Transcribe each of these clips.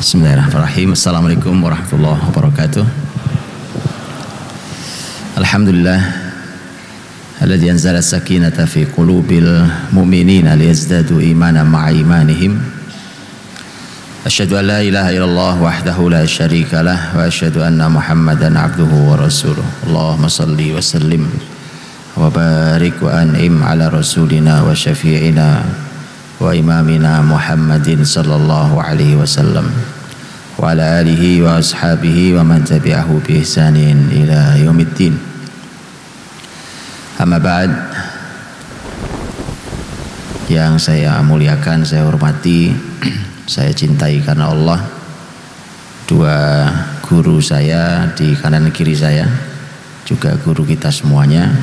Bismillahirrahmanirrahim Assalamualaikum warahmatullahi wabarakatuh Alhamdulillah Alladhi anzala sakinata fi qulubil mu'minina liyazdadu imanan ma'a imanihim Asyhadu an la ilaha illallah wahdahu la syarika lah Wa asyhadu anna muhammadan abduhu wa rasuluh Allahumma salli wa sallim Wa barik wa an'im ala rasulina wa syafi'ina Sallallahu alaihi wasallam. Wa ala alihi wa ashabihi wa man tabi'ahu bi ihsanin ila yaumiddin. Amma ba'd. Yang saya muliakan, saya hormati Saya cintai karena Allah Dua guru saya di kanan kiri saya Juga guru kita semuanya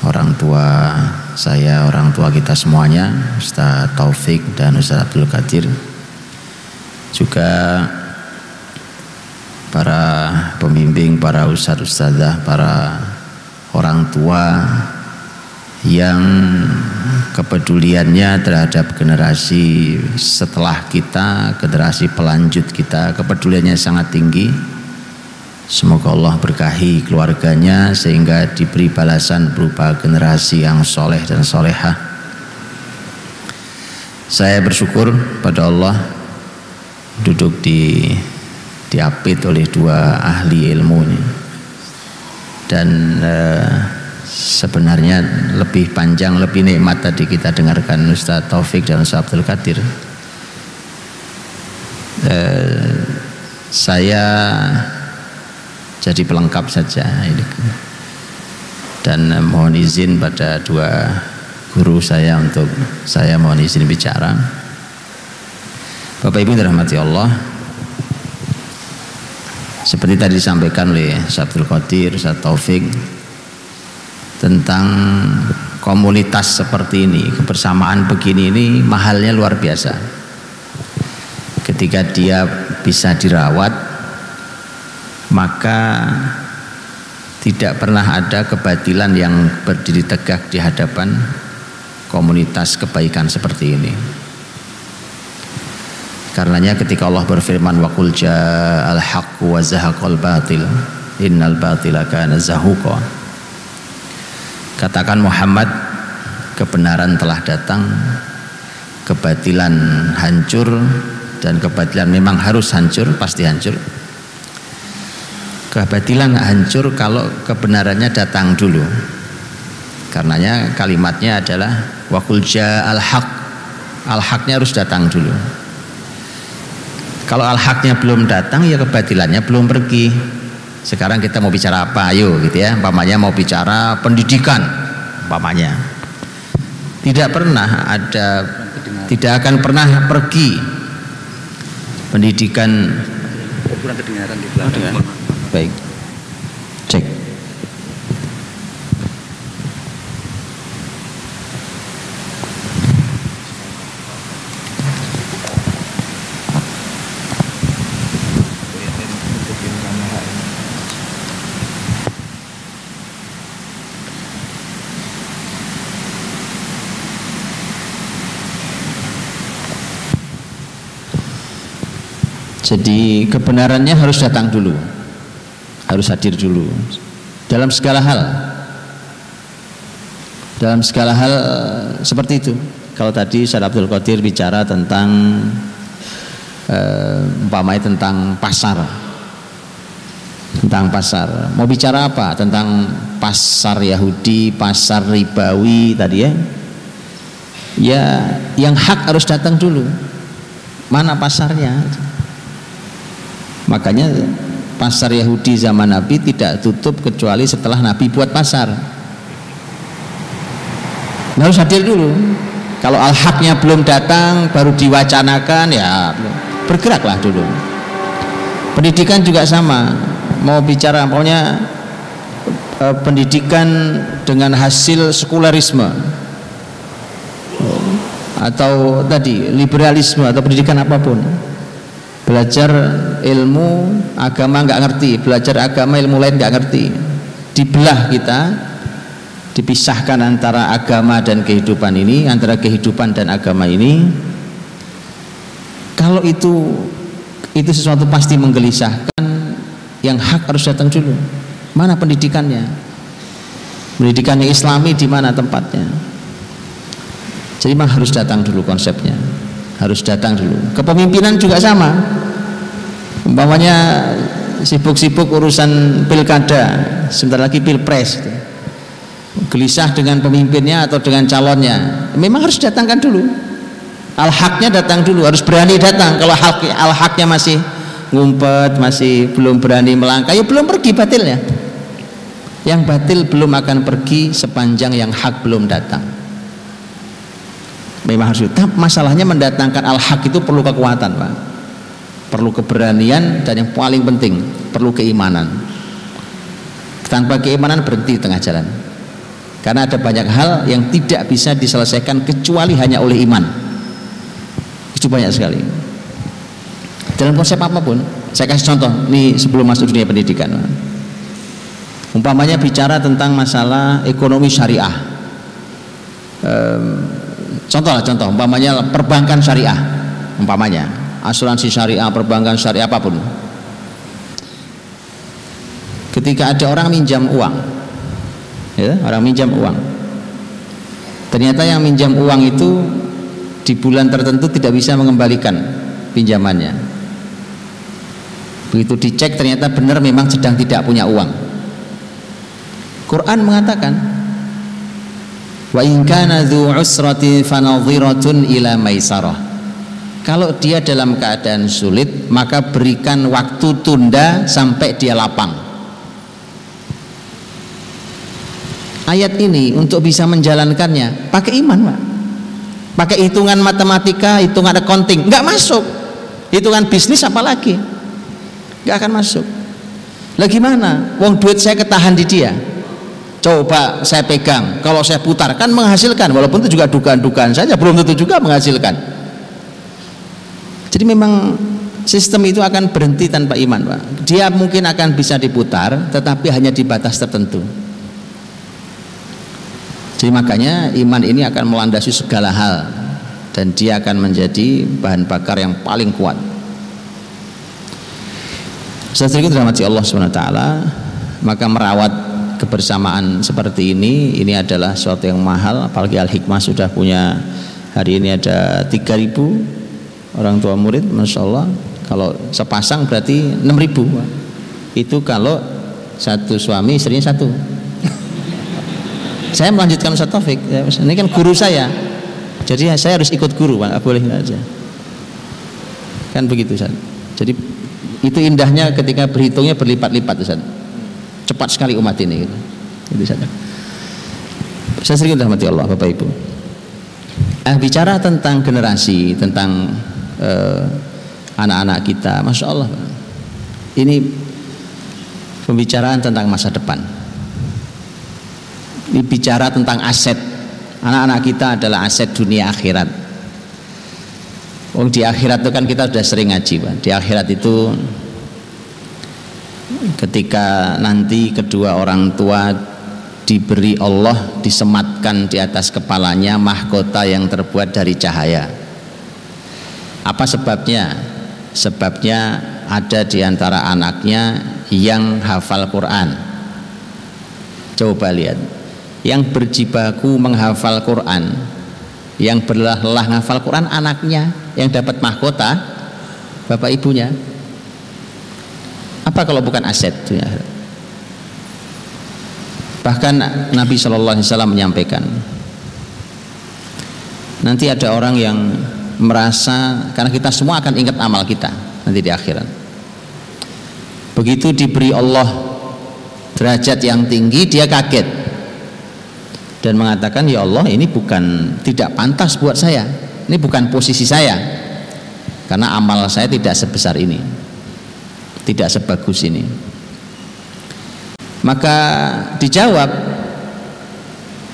Orang tua saya, orang tua kita semuanya Ustaz Taufik dan Ustaz Abdul Qadir Juga para pembimbing, para ustadz-ustadzah, para orang tua yang kepeduliannya terhadap generasi setelah kita, generasi pelanjut kita, kepeduliannya sangat tinggi. Semoga Allah berkahi keluarganya sehingga diberi balasan berupa generasi yang soleh dan solehah. Saya bersyukur pada Allah duduk di diapit oleh dua ahli ilmu ini dan eh, sebenarnya lebih panjang, lebih nikmat tadi kita dengarkan Ustaz Taufik dan Ustaz Abdul Qadir. Eh, saya jadi pelengkap saja. Dan eh, mohon izin pada dua guru saya untuk saya mohon izin bicara. Bapak Ibu dirahmati Allah. Seperti tadi disampaikan oleh Ustaz Abdul Qadir, Ustaz Taufik, tentang komunitas seperti ini, kebersamaan begini ini mahalnya luar biasa. Ketika dia bisa dirawat, maka tidak pernah ada kebatilan yang berdiri tegak di hadapan komunitas kebaikan seperti ini. Karenanya ketika Allah berfirman wa qul ja'al haqqu wa zahaqal batil innal batila kana zahuqa Katakan Muhammad kebenaran telah datang kebatilan hancur dan kebatilan memang harus hancur pasti hancur kebatilan hancur kalau kebenarannya datang dulu. Karenanya kalimatnya adalah wakul al haq. Al haqnya harus datang dulu. Kalau al haqnya belum datang ya kebatilannya belum pergi. Sekarang kita mau bicara apa? Ayo gitu ya. Umpamanya mau bicara pendidikan umpamanya. Tidak pernah ada tidak akan pernah pergi. Pendidikan kurang kedengaran di belakang baik. Cek. Jadi kebenarannya harus datang dulu Harus hadir dulu. Dalam segala hal. Dalam segala hal seperti itu. Kalau tadi Ustaz Abdul Qadir bicara tentang eh, Umpamanya tentang pasar. Tentang pasar. Mau bicara apa? Tentang pasar Yahudi, pasar ribawi tadi ya. Ya yang hak harus datang dulu. Mana pasarnya? Makanya pasar Yahudi zaman Nabi tidak tutup kecuali setelah Nabi buat pasar. Nah, harus hadir dulu. Kalau al-haqnya belum datang, baru diwacanakan, ya bergeraklah dulu. Pendidikan juga sama. Mau bicara, pokoknya eh, pendidikan dengan hasil sekularisme atau tadi liberalisme atau pendidikan apa pun belajar ilmu agama nggak ngerti. Belajar agama ilmu lain nggak ngerti. Dibelah kita dipisahkan antara agama dan kehidupan ini antara kehidupan dan agama ini. Kalau itu itu sesuatu pasti menggelisahkan yang hak harus datang dulu. Mana pendidikannya? Pendidikannya islami di mana tempatnya? Jadi memang harus datang dulu konsepnya harus datang dulu. Kepemimpinan juga sama. Umpamanya sibuk-sibuk urusan pilkada sebentar lagi pilpres gitu. gelisah dengan pemimpinnya atau dengan calonnya. Memang harus datangkan dulu. Al-haknya datang dulu harus berani datang. Kalau hak al-haknya masih ngumpet masih belum berani melangkah ya belum pergi batilnya. Yang batil belum akan pergi sepanjang yang hak belum datang memang harus tapi masalahnya mendatangkan al-hak itu perlu kekuatan Pak. Perlu keberanian dan yang paling penting perlu keimanan. Tanpa keimanan berhenti di tengah jalan. Karena ada banyak hal yang tidak bisa diselesaikan kecuali hanya oleh iman. Itu banyak sekali. Dalam konsep apa pun saya kasih contoh ini sebelum masuk dunia pendidikan. Umpamanya bicara tentang masalah ekonomi syariah contoh lah contoh umpamanya perbankan syariah. Umpamanya asuransi syariah perbankan syariah apa pun. Ketika ada orang minjam uang ya orang minjam uang. Ternyata yang minjam uang itu di bulan tertentu tidak bisa mengembalikan pinjamannya. Begitu dicek ternyata benar memang sedang tidak punya uang. Quran mengatakan wa in kana dzu usrati fanadhiratun ila maisarah. Kalau dia dalam keadaan sulit maka berikan waktu tunda sampai dia lapang. Ayat ini untuk bisa menjalankannya. Pakai iman Pak. Pakai hitungan matematika hitungan accounting nggak masuk. Hitungan bisnis apalagi? Nggak akan masuk. Lagi mana wong duit saya ketahan di dia coba saya pegang. Kalau saya putar kan menghasilkan. Walaupun itu juga dugaan-dugaan saja belum tentu juga menghasilkan. Jadi memang sistem itu akan berhenti tanpa iman Pak. Dia mungkin akan bisa diputar tetapi hanya di batas tertentu. Jadi makanya iman ini akan melandasi segala hal dan dia akan menjadi bahan bakar yang paling kuat. Setelah dirahmati Allah SWT maka merawat kebersamaan seperti ini ini adalah suatu yang mahal apalagi Al Hikmah sudah punya hari ini ada 3000 orang tua murid Masya Allah. Kalau sepasang berarti 6000 itu kalau satu suami istrinya satu. Saya melanjutkan Ustaz Taufik. Ya, ini kan guru saya. Jadi saya harus ikut guru Pak. Boleh aja. Kan begitu Ustaz. Jadi itu indahnya ketika berhitungnya berlipat-lipat Ustaz cepat sekali umat ini gitu. itu saja. Saya sering mati Allah Bapak Ibu. Eh, bicara tentang generasi tentang eh, anak-anak kita Masya Allah. Ini pembicaraan tentang masa depan. Ini bicara tentang aset. Anak-anak kita adalah aset dunia akhirat. Oh, di akhirat itu kan kita sudah sering ngaji Pak. di akhirat itu ketika nanti kedua orang tua diberi Allah disematkan di atas kepalanya mahkota yang terbuat dari cahaya. Apa sebabnya? Sebabnya ada di antara anaknya yang hafal Quran. Coba lihat. Yang berjibaku menghafal Quran yang berlelah-lelah menghafal Quran anaknya yang dapat mahkota? Bapak ibunya apa kalau bukan aset bahkan Nabi Shallallahu Alaihi Wasallam menyampaikan nanti ada orang yang merasa karena kita semua akan ingat amal kita nanti di akhirat. Begitu diberi Allah derajat yang tinggi dia kaget dan mengatakan ya Allah ini bukan tidak pantas buat saya. Ini bukan posisi saya. Karena amal saya tidak sebesar ini tidak sebagus ini. Maka dijawab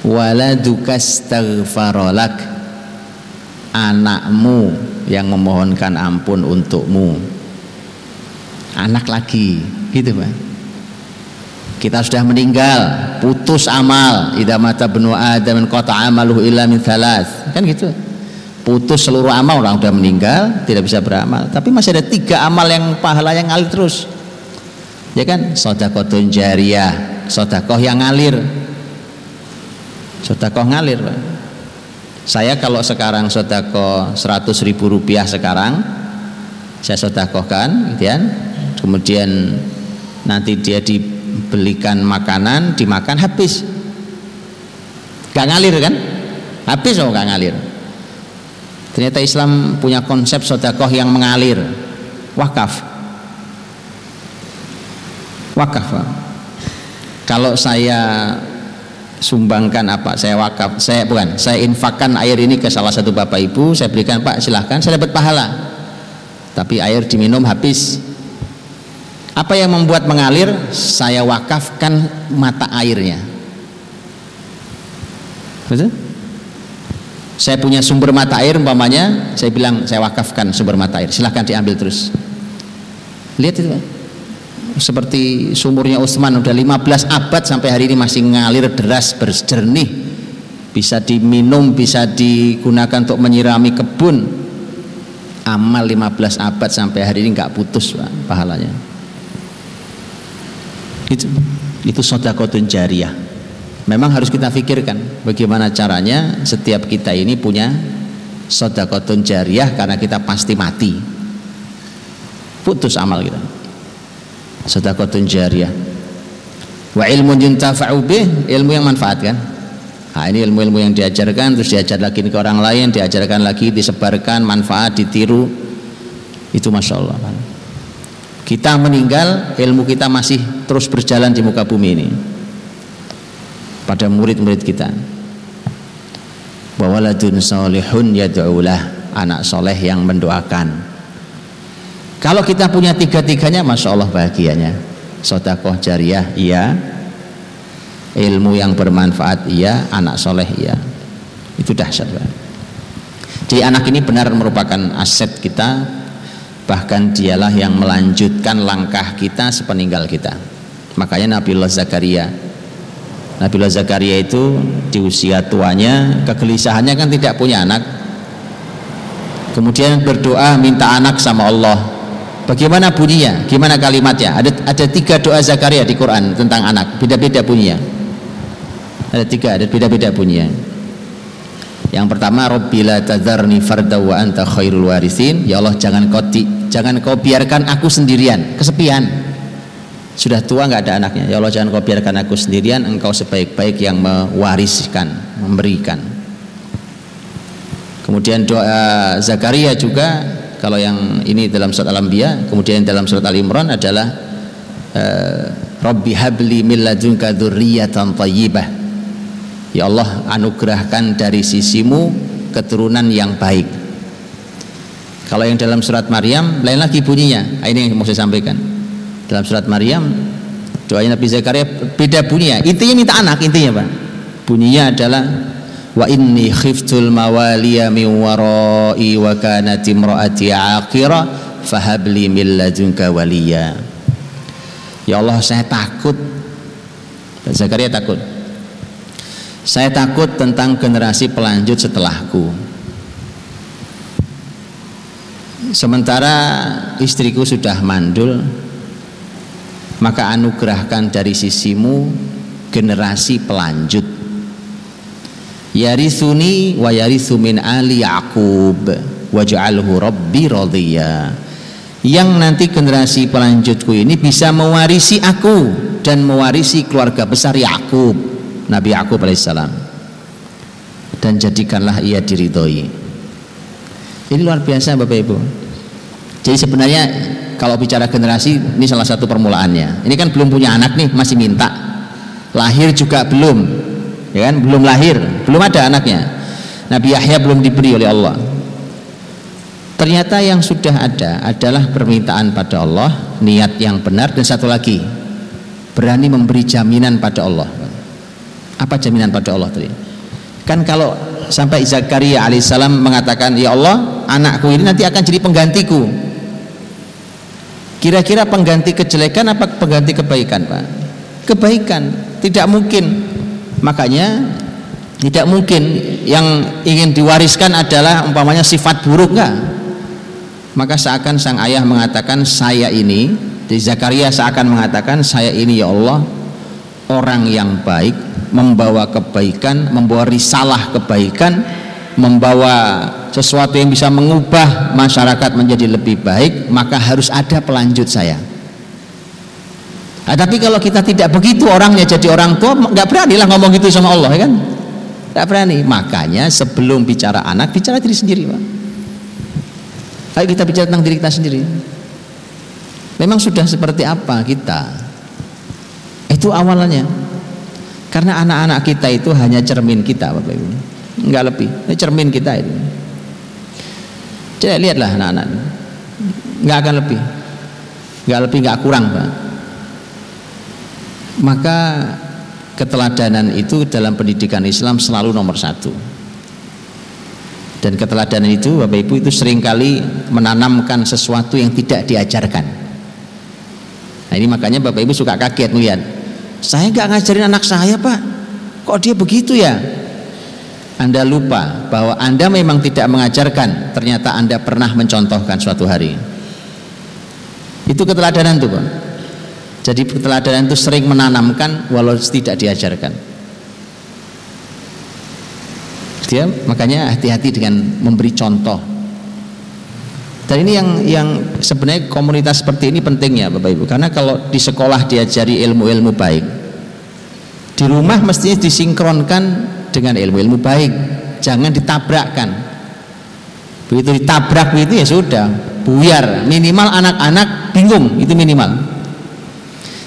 waladuka staghfarolak anakmu yang memohonkan ampun untukmu. Anak lagi gitu Pak. Kita sudah meninggal putus amal. Idza mata benu adam kota amaluhu illa min kan gitu putus seluruh amal orang sudah meninggal tidak bisa beramal. Tapi masih ada tiga amal yang pahala yang ngalir terus. Ya kan? Sodakotun jariyah sodakoh yang ngalir. Sodakoh ngalir saya kalau sekarang sodakoh 100 ribu rupiah sekarang saya sodakohkan gitu kan? Kemudian nanti dia dibelikan makanan dimakan habis. Gak ngalir kan? Habis oh gak ngalir ternyata Islam punya konsep sodakoh yang mengalir. Wakaf. Wakaf kalau saya sumbangkan apa saya wakaf saya bukan saya infakkan air ini ke salah satu bapak ibu saya berikan pak silahkan saya dapat pahala. Tapi air diminum habis. Apa yang membuat mengalir? Saya wakafkan mata airnya. Betul saya punya sumber mata air umpamanya saya bilang saya wakafkan sumber mata air. Silahkan diambil terus. Lihat itu seperti sumurnya Utsman udah 15 abad sampai hari ini masih ngalir deras berjernih. Bisa diminum bisa digunakan untuk menyirami kebun. Amal 15 abad sampai hari ini nggak putus Pak, pahalanya. Itu itu sodakotun jariah memang harus kita pikirkan bagaimana caranya setiap kita ini punya sodakotun jariah karena kita pasti mati. Putus amal kita. Sedekatun jariyah wa ilmun yuntafa'u bih ilmu yang manfaat kan? Nah, ini ilmu-ilmu yang diajarkan terus diajar lagi ke orang lain diajarkan lagi disebarkan manfaat ditiru. Itu masya Allah kita meninggal ilmu kita masih terus berjalan di muka bumi ini pada murid-murid kita wawaladun solihun yad'ulah anak soleh yang mendoakan kalau kita punya tiga-tiganya, masya Allah bahagianya. Sodakoh jariah, iya. Ilmu yang bermanfaat, iya. Anak soleh, iya. Itu dahsyat. Jadi anak ini benar merupakan aset kita, bahkan dialah yang melanjutkan langkah kita sepeninggal kita. Makanya Nabiullah Zakaria, Nabiullah Zakaria itu di usia tuanya, kegelisahannya kan tidak punya anak. Kemudian berdoa minta anak sama Allah Bagaimana bunyinya? Gimana kalimatnya? Ada ada tiga doa Zakaria di Quran tentang anak, beda-beda bunyinya. Ada tiga, ada beda-beda bunyinya. Yang pertama, Rabbila tadzarni farda wa anta khairul warisin. Ya Allah, jangan kau jangan kau biarkan aku sendirian, kesepian. Sudah tua nggak ada anaknya. Ya Allah, jangan kau biarkan aku sendirian. Engkau sebaik-baik yang mewariskan, memberikan. Kemudian doa Zakaria juga kalau yang ini dalam surat Al-Anbiya kemudian dalam surat Al-Imran adalah uh, Rabbi habli min ladunka dzurriyyatan thayyibah Ya Allah anugerahkan dari sisimu keturunan yang baik kalau yang dalam surat Maryam lain lagi bunyinya ini yang mau saya sampaikan dalam surat Maryam doanya Nabi Zakaria beda bunyinya intinya minta anak intinya Pak bunyinya adalah wa inni khiftul mawaliya min warai wa kanat imraati aqira fahabli min ladunka waliya. Ya Allah saya takut. Zakaria takut. Saya takut tentang generasi pelanjut setelahku. Sementara istriku sudah mandul maka anugerahkan dari sisimu generasi pelanjut. Yarithuni wa yarithu min ali yaqub waj'alhu rabbi radhiya. Yang nanti generasi pelanjutku ini bisa mewarisi aku dan mewarisi keluarga besar Yakub Nabi Yakub alaihissalam dan jadikanlah ia diridhoi. Ini luar biasa Bapak Ibu. Jadi sebenarnya kalau bicara generasi ini salah satu permulaannya. Ini kan belum punya anak nih masih minta. Lahir juga belum ya kan? Belum lahir belum ada anaknya. Nabi Yahya belum diberi oleh Allah. Ternyata yang sudah ada adalah permintaan pada Allah niat yang benar dan satu lagi berani memberi jaminan pada Allah. Apa jaminan pada Allah tadi? Kan kalau sampai Zakaria alaihissalam mengatakan ya Allah anakku ini nanti akan jadi penggantiku kira-kira pengganti kejelekan apa pengganti kebaikan Pak? Kebaikan. Tidak mungkin. Makanya Tidak mungkin yang ingin diwariskan adalah umpamanya sifat buruk enggak. Maka seakan sang ayah mengatakan saya ini di Zakaria seakan mengatakan saya ini ya Allah orang yang baik membawa kebaikan, membawa risalah kebaikan, membawa sesuatu yang bisa mengubah masyarakat menjadi lebih baik, maka harus ada pelanjut saya. Nah, tapi kalau kita tidak begitu orangnya jadi orang tua nggak berani lah ngomong gitu sama Allah ya kan tidak berani. Makanya sebelum bicara anak, bicara diri sendiri, Pak. Ayo kita bicara tentang diri kita sendiri. Memang sudah seperti apa kita? Itu awalnya. Karena anak-anak kita itu hanya cermin kita, Bapak Ibu. Enggak lebih. Ini cermin kita itu. Coba lihatlah anak-anak. Enggak akan lebih. Enggak lebih, enggak kurang, Pak. Maka keteladanan itu dalam pendidikan Islam selalu nomor satu dan keteladanan itu Bapak Ibu itu sering kali menanamkan sesuatu yang tidak diajarkan nah ini makanya Bapak Ibu suka kaget melihat saya nggak ngajarin anak saya Pak kok dia begitu ya anda lupa bahwa Anda memang tidak mengajarkan ternyata Anda pernah mencontohkan suatu hari itu keteladanan tuh Pak jadi keteladanan itu sering menanamkan walau tidak diajarkan. Dia makanya hati-hati dengan memberi contoh. Dan ini yang yang sebenarnya komunitas seperti ini pentingnya Bapak Ibu karena kalau di sekolah diajari ilmu-ilmu baik di rumah mestinya disinkronkan dengan ilmu-ilmu baik. Jangan ditabrakkan. Begitu ditabrak itu ya sudah. Buyar. Minimal anak-anak bingung. Itu minimal.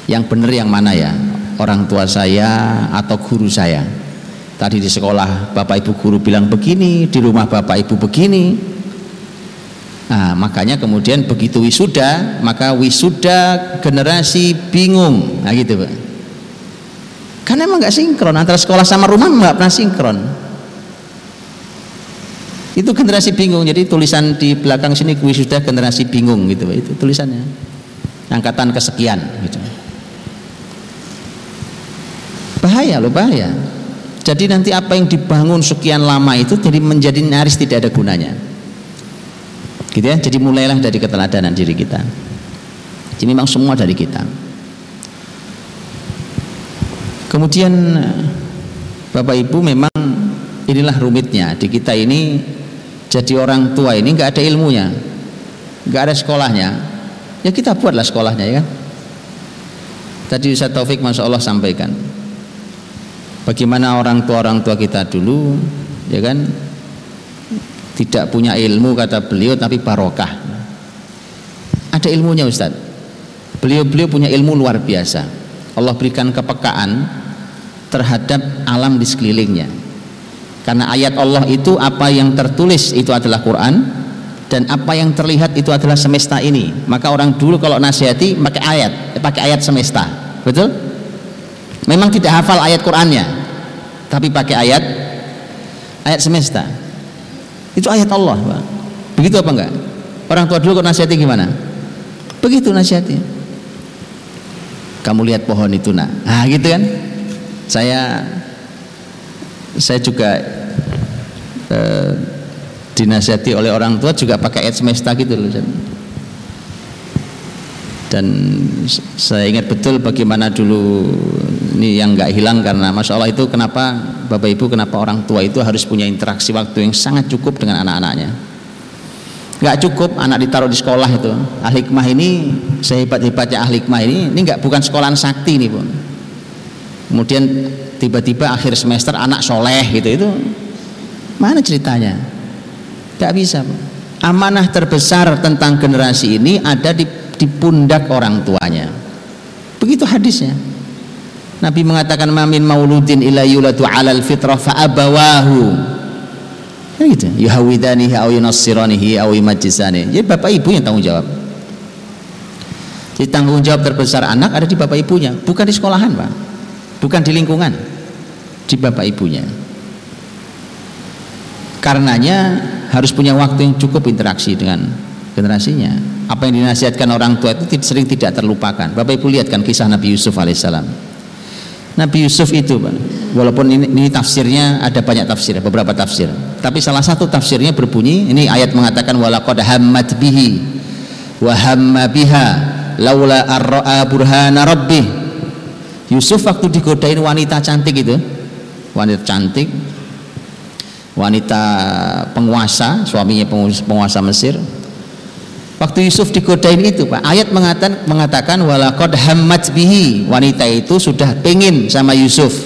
Yang benar yang mana ya? Orang tua saya atau guru saya. Tadi di sekolah bapak ibu guru bilang begini di rumah bapak ibu begini. Nah makanya kemudian begitu wisuda maka wisuda generasi bingung. Nah gitu pak karena emang nggak sinkron antara sekolah sama rumah nggak pernah sinkron. Itu generasi bingung jadi tulisan di belakang sini wisuda generasi bingung gitu itu tulisannya. Angkatan kesekian gitu. Bahaya loh bahaya. Jadi nanti apa yang dibangun sekian lama itu jadi menjadi nyaris tidak ada gunanya. Gitu ya jadi mulailah dari keteladanan diri kita. Jadi memang semua dari kita kemudian Bapak Ibu memang inilah rumitnya. Di kita ini jadi orang tua ini nggak ada ilmunya nggak ada sekolahnya. Ya kita buatlah sekolahnya ya kan? Tadi Ustaz Taufik Masya Allah sampaikan. Bagaimana orang tua orang tua kita dulu ya kan? Tidak punya ilmu kata beliau tapi barokah. Ada ilmunya Ustaz. Beliau-beliau punya ilmu luar biasa. Allah berikan kepekaan terhadap alam di sekelilingnya. Karena ayat Allah itu apa yang tertulis itu adalah Quran dan apa yang terlihat itu adalah semesta ini. Maka orang dulu kalau nasihati pakai ayat pakai ayat semesta. Betul? Memang tidak hafal ayat Qurannya tapi pakai ayat ayat semesta. Itu ayat Allah Pak. begitu apa enggak? Orang tua dulu kok nasihati gimana? Begitu nasihati. Kamu lihat pohon itu nak. Ah gitu kan saya saya juga eh, dinasihati oleh orang tua juga pakai ayat semesta gitu loh dan saya ingat betul bagaimana dulu ini yang nggak hilang karena masya Allah itu kenapa bapak ibu kenapa orang tua itu harus punya interaksi waktu yang sangat cukup dengan anak-anaknya. Nggak cukup anak ditaruh di sekolah itu. Ahli hikmah ini sehebat hebatnya ahli hikmah ini ini nggak bukan sekolahan sakti nih pun kemudian tiba-tiba akhir semester anak soleh gitu itu mana ceritanya? Nggak bisa amanah terbesar tentang generasi ini ada di di pundak orang tuanya. Begitu hadisnya. Nabi mengatakan mamin mauludin ila yulatu alal fitrah fa abawahu. Kan gitu. Yuhawidanihi au yunassiranihi jadi bapak ibu yang tanggung jawab. Jadi tanggung jawab terbesar anak ada di bapak ibunya bukan di sekolahan pak bukan di lingkungan di bapak ibunya karenanya harus punya waktu yang cukup interaksi dengan generasinya apa yang dinasihatkan orang tua itu sering tidak terlupakan Bapak Ibu lihat kan kisah Nabi Yusuf alaihissalam Nabi Yusuf itu. Walaupun ini, ini tafsirnya ada banyak tafsir, beberapa tafsir. Tapi salah satu tafsirnya berbunyi ini ayat mengatakan walaqad hammat bihi wa biha laula arra'a burhana rabbih. Yusuf waktu digodain wanita cantik itu, wanita cantik, wanita penguasa, suaminya penguasa Mesir, Waktu Yusuf digodain itu Pak, ayat mengatakan mengatakan walaqad hammat bihi. Wanita itu sudah pengen sama Yusuf.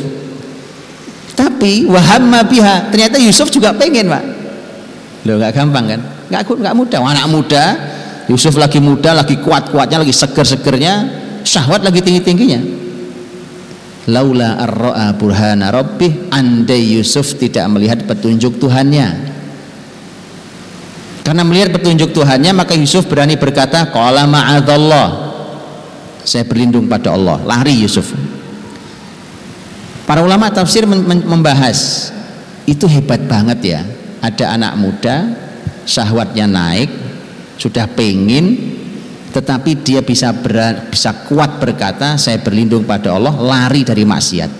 Tapi wahamma biha, ternyata Yusuf juga pengen, Pak. Loh, nggak gampang kan? Nggak nggak mudah. Anak muda, Yusuf lagi muda, lagi kuat-kuatnya, lagi seger-segernya, syahwat lagi tinggi-tingginya. Laula arra'a burhana rabbih, andai Yusuf tidak melihat petunjuk Tuhannya karena melihat petunjuk Tuhannya maka Yusuf berani berkata qala ma'adallah. Saya berlindung pada Allah. Lari Yusuf. Para ulama tafsir membahas itu hebat banget ya. Ada anak muda syahwatnya naik, sudah pengin tetapi dia bisa ber, bisa kuat berkata saya berlindung pada Allah lari dari maksiat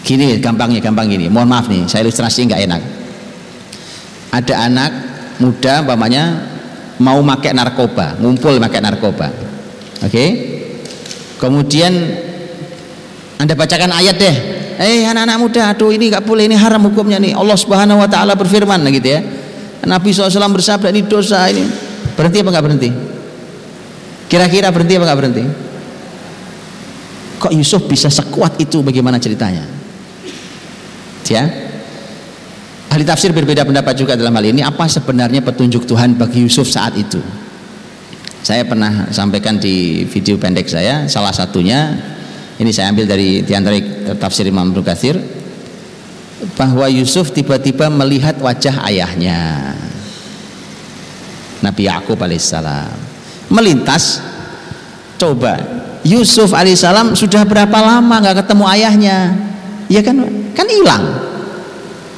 gini gampangnya gampang gini mohon maaf nih saya ilustrasi nggak enak ada anak muda umpamanya mau pakai narkoba, ngumpul pakai narkoba. Oke. Okay? Kemudian Anda bacakan ayat deh. Eh anak-anak muda, aduh ini nggak boleh, ini haram hukumnya nih. Allah Subhanahu wa taala berfirman gitu ya. Nabi SAW bersabda ini dosa ini. Berhenti apa nggak berhenti? Kira-kira berhenti apa nggak berhenti? Kok Yusuf bisa sekuat itu bagaimana ceritanya? Ya, Ahli tafsir berbeda pendapat juga dalam hal ini apa sebenarnya petunjuk Tuhan bagi Yusuf saat itu. Saya pernah sampaikan di video pendek saya salah satunya ini saya ambil dari di antara tafsir Imam Katsir bahwa Yusuf tiba-tiba melihat wajah ayahnya Nabi Yakub alaihissalam melintas coba Yusuf alaihissalam sudah berapa lama nggak ketemu ayahnya? Ya kan kan hilang.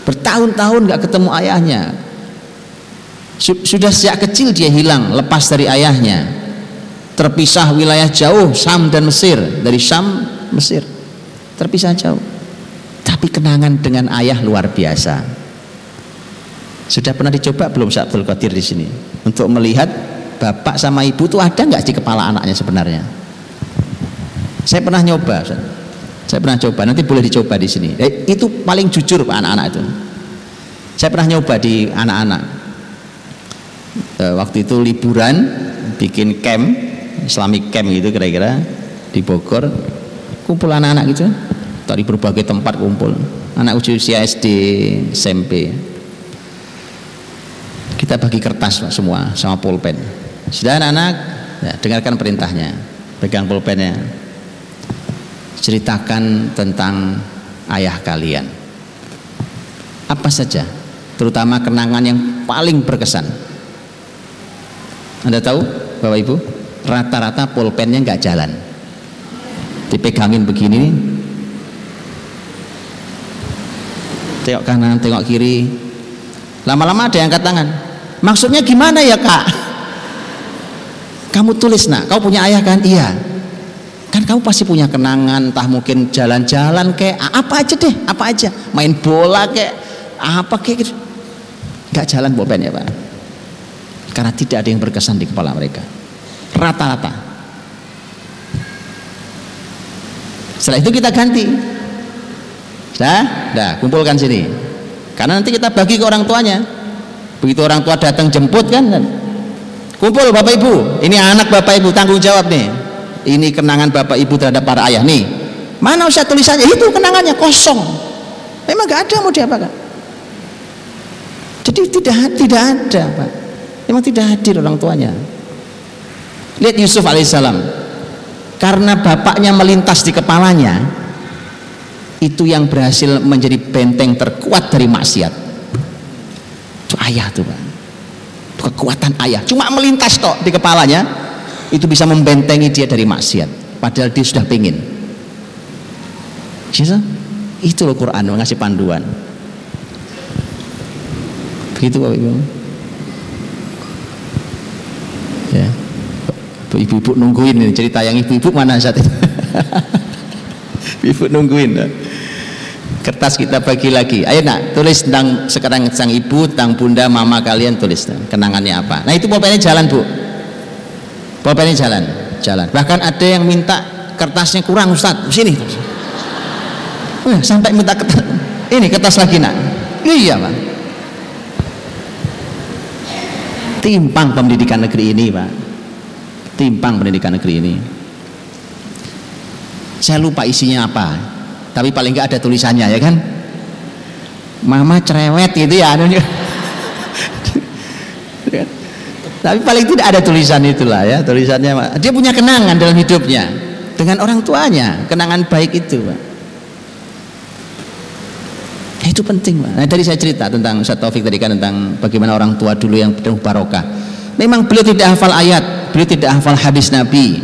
Bertahun-tahun nggak ketemu ayahnya. Sudah sejak kecil dia hilang lepas dari ayahnya. Terpisah wilayah jauh Sam dan Mesir. Dari Sam Mesir. Terpisah jauh. Tapi kenangan dengan ayah luar biasa sudah pernah dicoba belum saat Abdul Qadir di sini untuk melihat bapak sama ibu itu ada nggak di kepala anaknya sebenarnya saya pernah nyoba saya pernah coba, nanti boleh dicoba di sini. Eh, itu paling jujur Pak anak-anak itu. Saya pernah nyoba di anak-anak. E, waktu itu liburan bikin camp, Islamic camp gitu kira-kira di Bogor. Kumpul anak-anak gitu. Dari berbagai tempat kumpul. Anak usia SD, SMP. Kita bagi kertas Pak, semua sama pulpen. Sudah anak-anak, ya, dengarkan perintahnya. Pegang pulpennya. Ceritakan tentang ayah kalian. Apa saja terutama kenangan yang paling berkesan. Anda tahu Bapak Ibu? Rata-rata pulpennya nggak jalan. Dipegangin begini. Tengok kanan tengok kiri. Lama-lama ada yang angkat tangan maksudnya gimana ya kak? Kamu tulis nak. Kau punya ayah kan? Iya. Kan kamu pasti punya kenangan entah mungkin jalan-jalan kayak apa aja deh apa aja. Main bola kayak apa kayak gitu. Nggak jalan pulpen ya pak? Karena tidak ada yang berkesan di kepala mereka. Rata-rata. Setelah itu kita ganti. Dah dah kumpulkan sini. Karena nanti kita bagi ke orang tuanya begitu orang tua datang jemput kan kumpul bapak ibu. Ini anak bapak ibu tanggung jawab nih. Ini kenangan bapak ibu terhadap para ayah nih. Mana usah tulisannya? Itu kenangannya kosong. Memang gak ada mau diapakan. Jadi tidak tidak ada pak. Memang tidak hadir orang tuanya. Lihat Yusuf alaihissalam. Karena bapaknya melintas di kepalanya itu yang berhasil menjadi benteng terkuat dari maksiat ayah tuh pak. Kekuatan ayah. Cuma melintas toh di kepalanya itu bisa membentengi dia dari maksiat. Padahal dia sudah pingin. Bisa? itu loh Quran mengasih panduan. Begitu Bapak Ibu. Ya. Ibu-ibu nungguin ini cerita yang ibu-ibu mana saat itu ibu nungguin kertas kita bagi lagi. Ayo nak tulis tentang sekarang sang ibu tentang bunda mama kalian tulis kenangannya apa. Nah itu pulpennya jalan bu. Pulpennya jalan jalan. Bahkan ada yang minta kertasnya kurang Ustaz. Sini. Wah, sampai minta kertas. Ini kertas lagi nak. Iya pak. Timpang pendidikan negeri ini pak. Timpang pendidikan negeri ini. Saya lupa isinya apa tapi paling nggak ada tulisannya ya kan? Mama cerewet gitu ya anunya. Tapi paling tidak ada tulisan itulah ya tulisannya dia punya kenangan dalam hidupnya dengan orang tuanya kenangan baik itu pak. Ya, itu penting pak. Nah tadi saya cerita tentang Ustaz Taufik tadi kan tentang bagaimana orang tua dulu yang penuh barokah. Memang beliau tidak hafal ayat beliau tidak hafal hadis Nabi.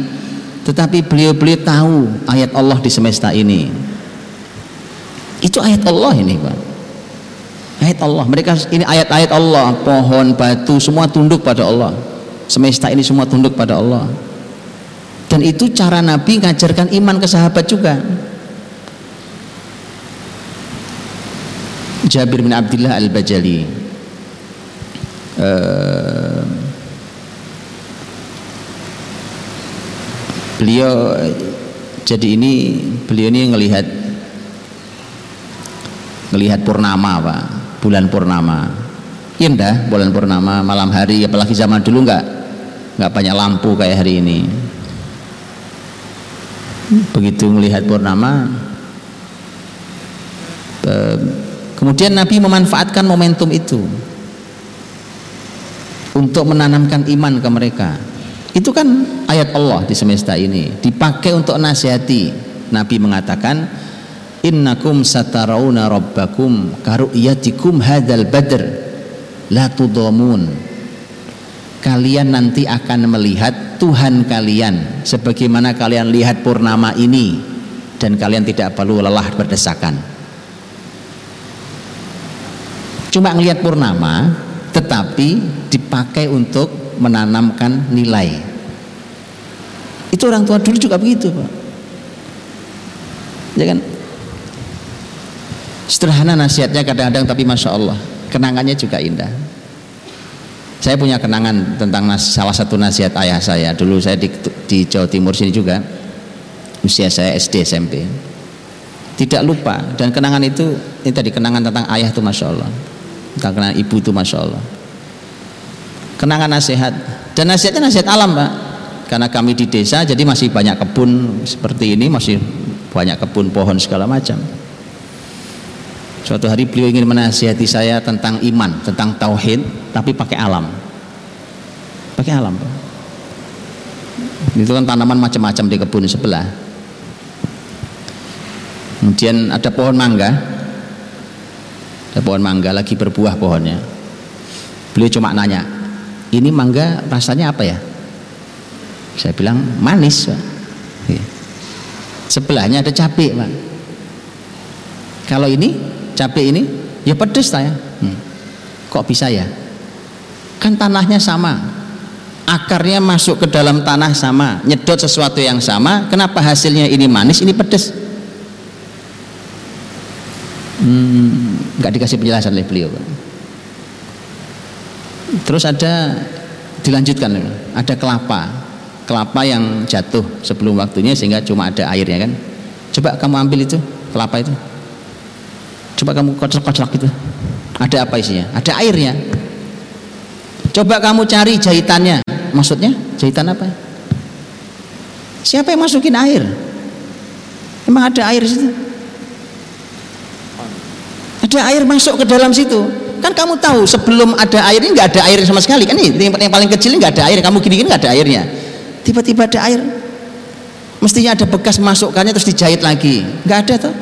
Tetapi beliau-beliau tahu ayat Allah di semesta ini itu ayat Allah ini Pak. Ayat Allah. Mereka ini ayat-ayat Allah. Pohon batu semua tunduk pada Allah. Semesta ini semua tunduk pada Allah. Dan itu cara Nabi mengajarkan iman ke sahabat juga. Jabir bin Abdullah Al-Bajali. Uh, beliau jadi ini beliau ini ngelihat ngelihat purnama pak. Bulan purnama. Indah bulan purnama malam hari apalagi zaman dulu nggak nggak banyak lampu kayak hari ini. Begitu melihat purnama kemudian Nabi memanfaatkan momentum itu untuk menanamkan iman ke mereka. Itu kan ayat Allah di semesta ini. Dipakai untuk nasihati. Nabi mengatakan innakum satarawna rabbakum karu'yatikum hadal badr. La tudamun kalian nanti akan melihat Tuhan kalian sebagaimana kalian lihat purnama ini dan kalian tidak perlu lelah berdesakan. Cuma melihat purnama tetapi dipakai untuk menanamkan nilai. Itu orang tua dulu juga begitu Pak. Ya kan sederhana nasihatnya kadang-kadang tapi Masya Allah kenangannya juga indah. Saya punya kenangan tentang nas, salah satu nasihat ayah saya. Dulu saya di, di Jawa Timur sini juga usia saya SD SMP tidak lupa dan kenangan itu ini tadi kenangan tentang ayah itu Masya Allah tentang kenangan ibu itu Masya Allah. Kenangan nasihat dan nasihatnya nasihat alam Pak. Karena kami di desa jadi masih banyak kebun seperti ini masih banyak kebun pohon segala macam suatu hari beliau ingin menasihati saya tentang iman tentang tauhid tapi pakai alam. Pakai alam itu kan tanaman macam-macam di kebun sebelah. Kemudian ada pohon mangga. Ada pohon mangga lagi berbuah pohonnya. Beliau cuma nanya ini mangga rasanya apa ya? Saya bilang manis iya. sebelahnya ada cabai pak. Kalau ini cabai ini? Ya pedes saya. Hmm. kok bisa ya? Kan tanahnya sama. Akarnya masuk ke dalam tanah sama. Nyedot sesuatu yang sama. Kenapa hasilnya ini manis ini pedes? Hmm, nggak dikasih penjelasan oleh beliau terus ada dilanjutkan ada kelapa. Kelapa yang jatuh sebelum waktunya sehingga cuma ada airnya kan? Coba kamu ambil itu kelapa itu coba kamu kocok-kocok itu ada apa isinya? Ada airnya. Coba kamu cari jahitannya. Maksudnya jahitan apa? Siapa yang masukin air? Emang ada air situ? Ada air masuk ke dalam situ. Kan kamu tahu sebelum ada air ini nggak ada air sama sekali. Kan ini yang paling kecil nggak ada air. Kamu gini-gini nggak ada airnya. Tiba-tiba ada air. Mestinya ada bekas masukkannya terus dijahit lagi. Nggak ada tuh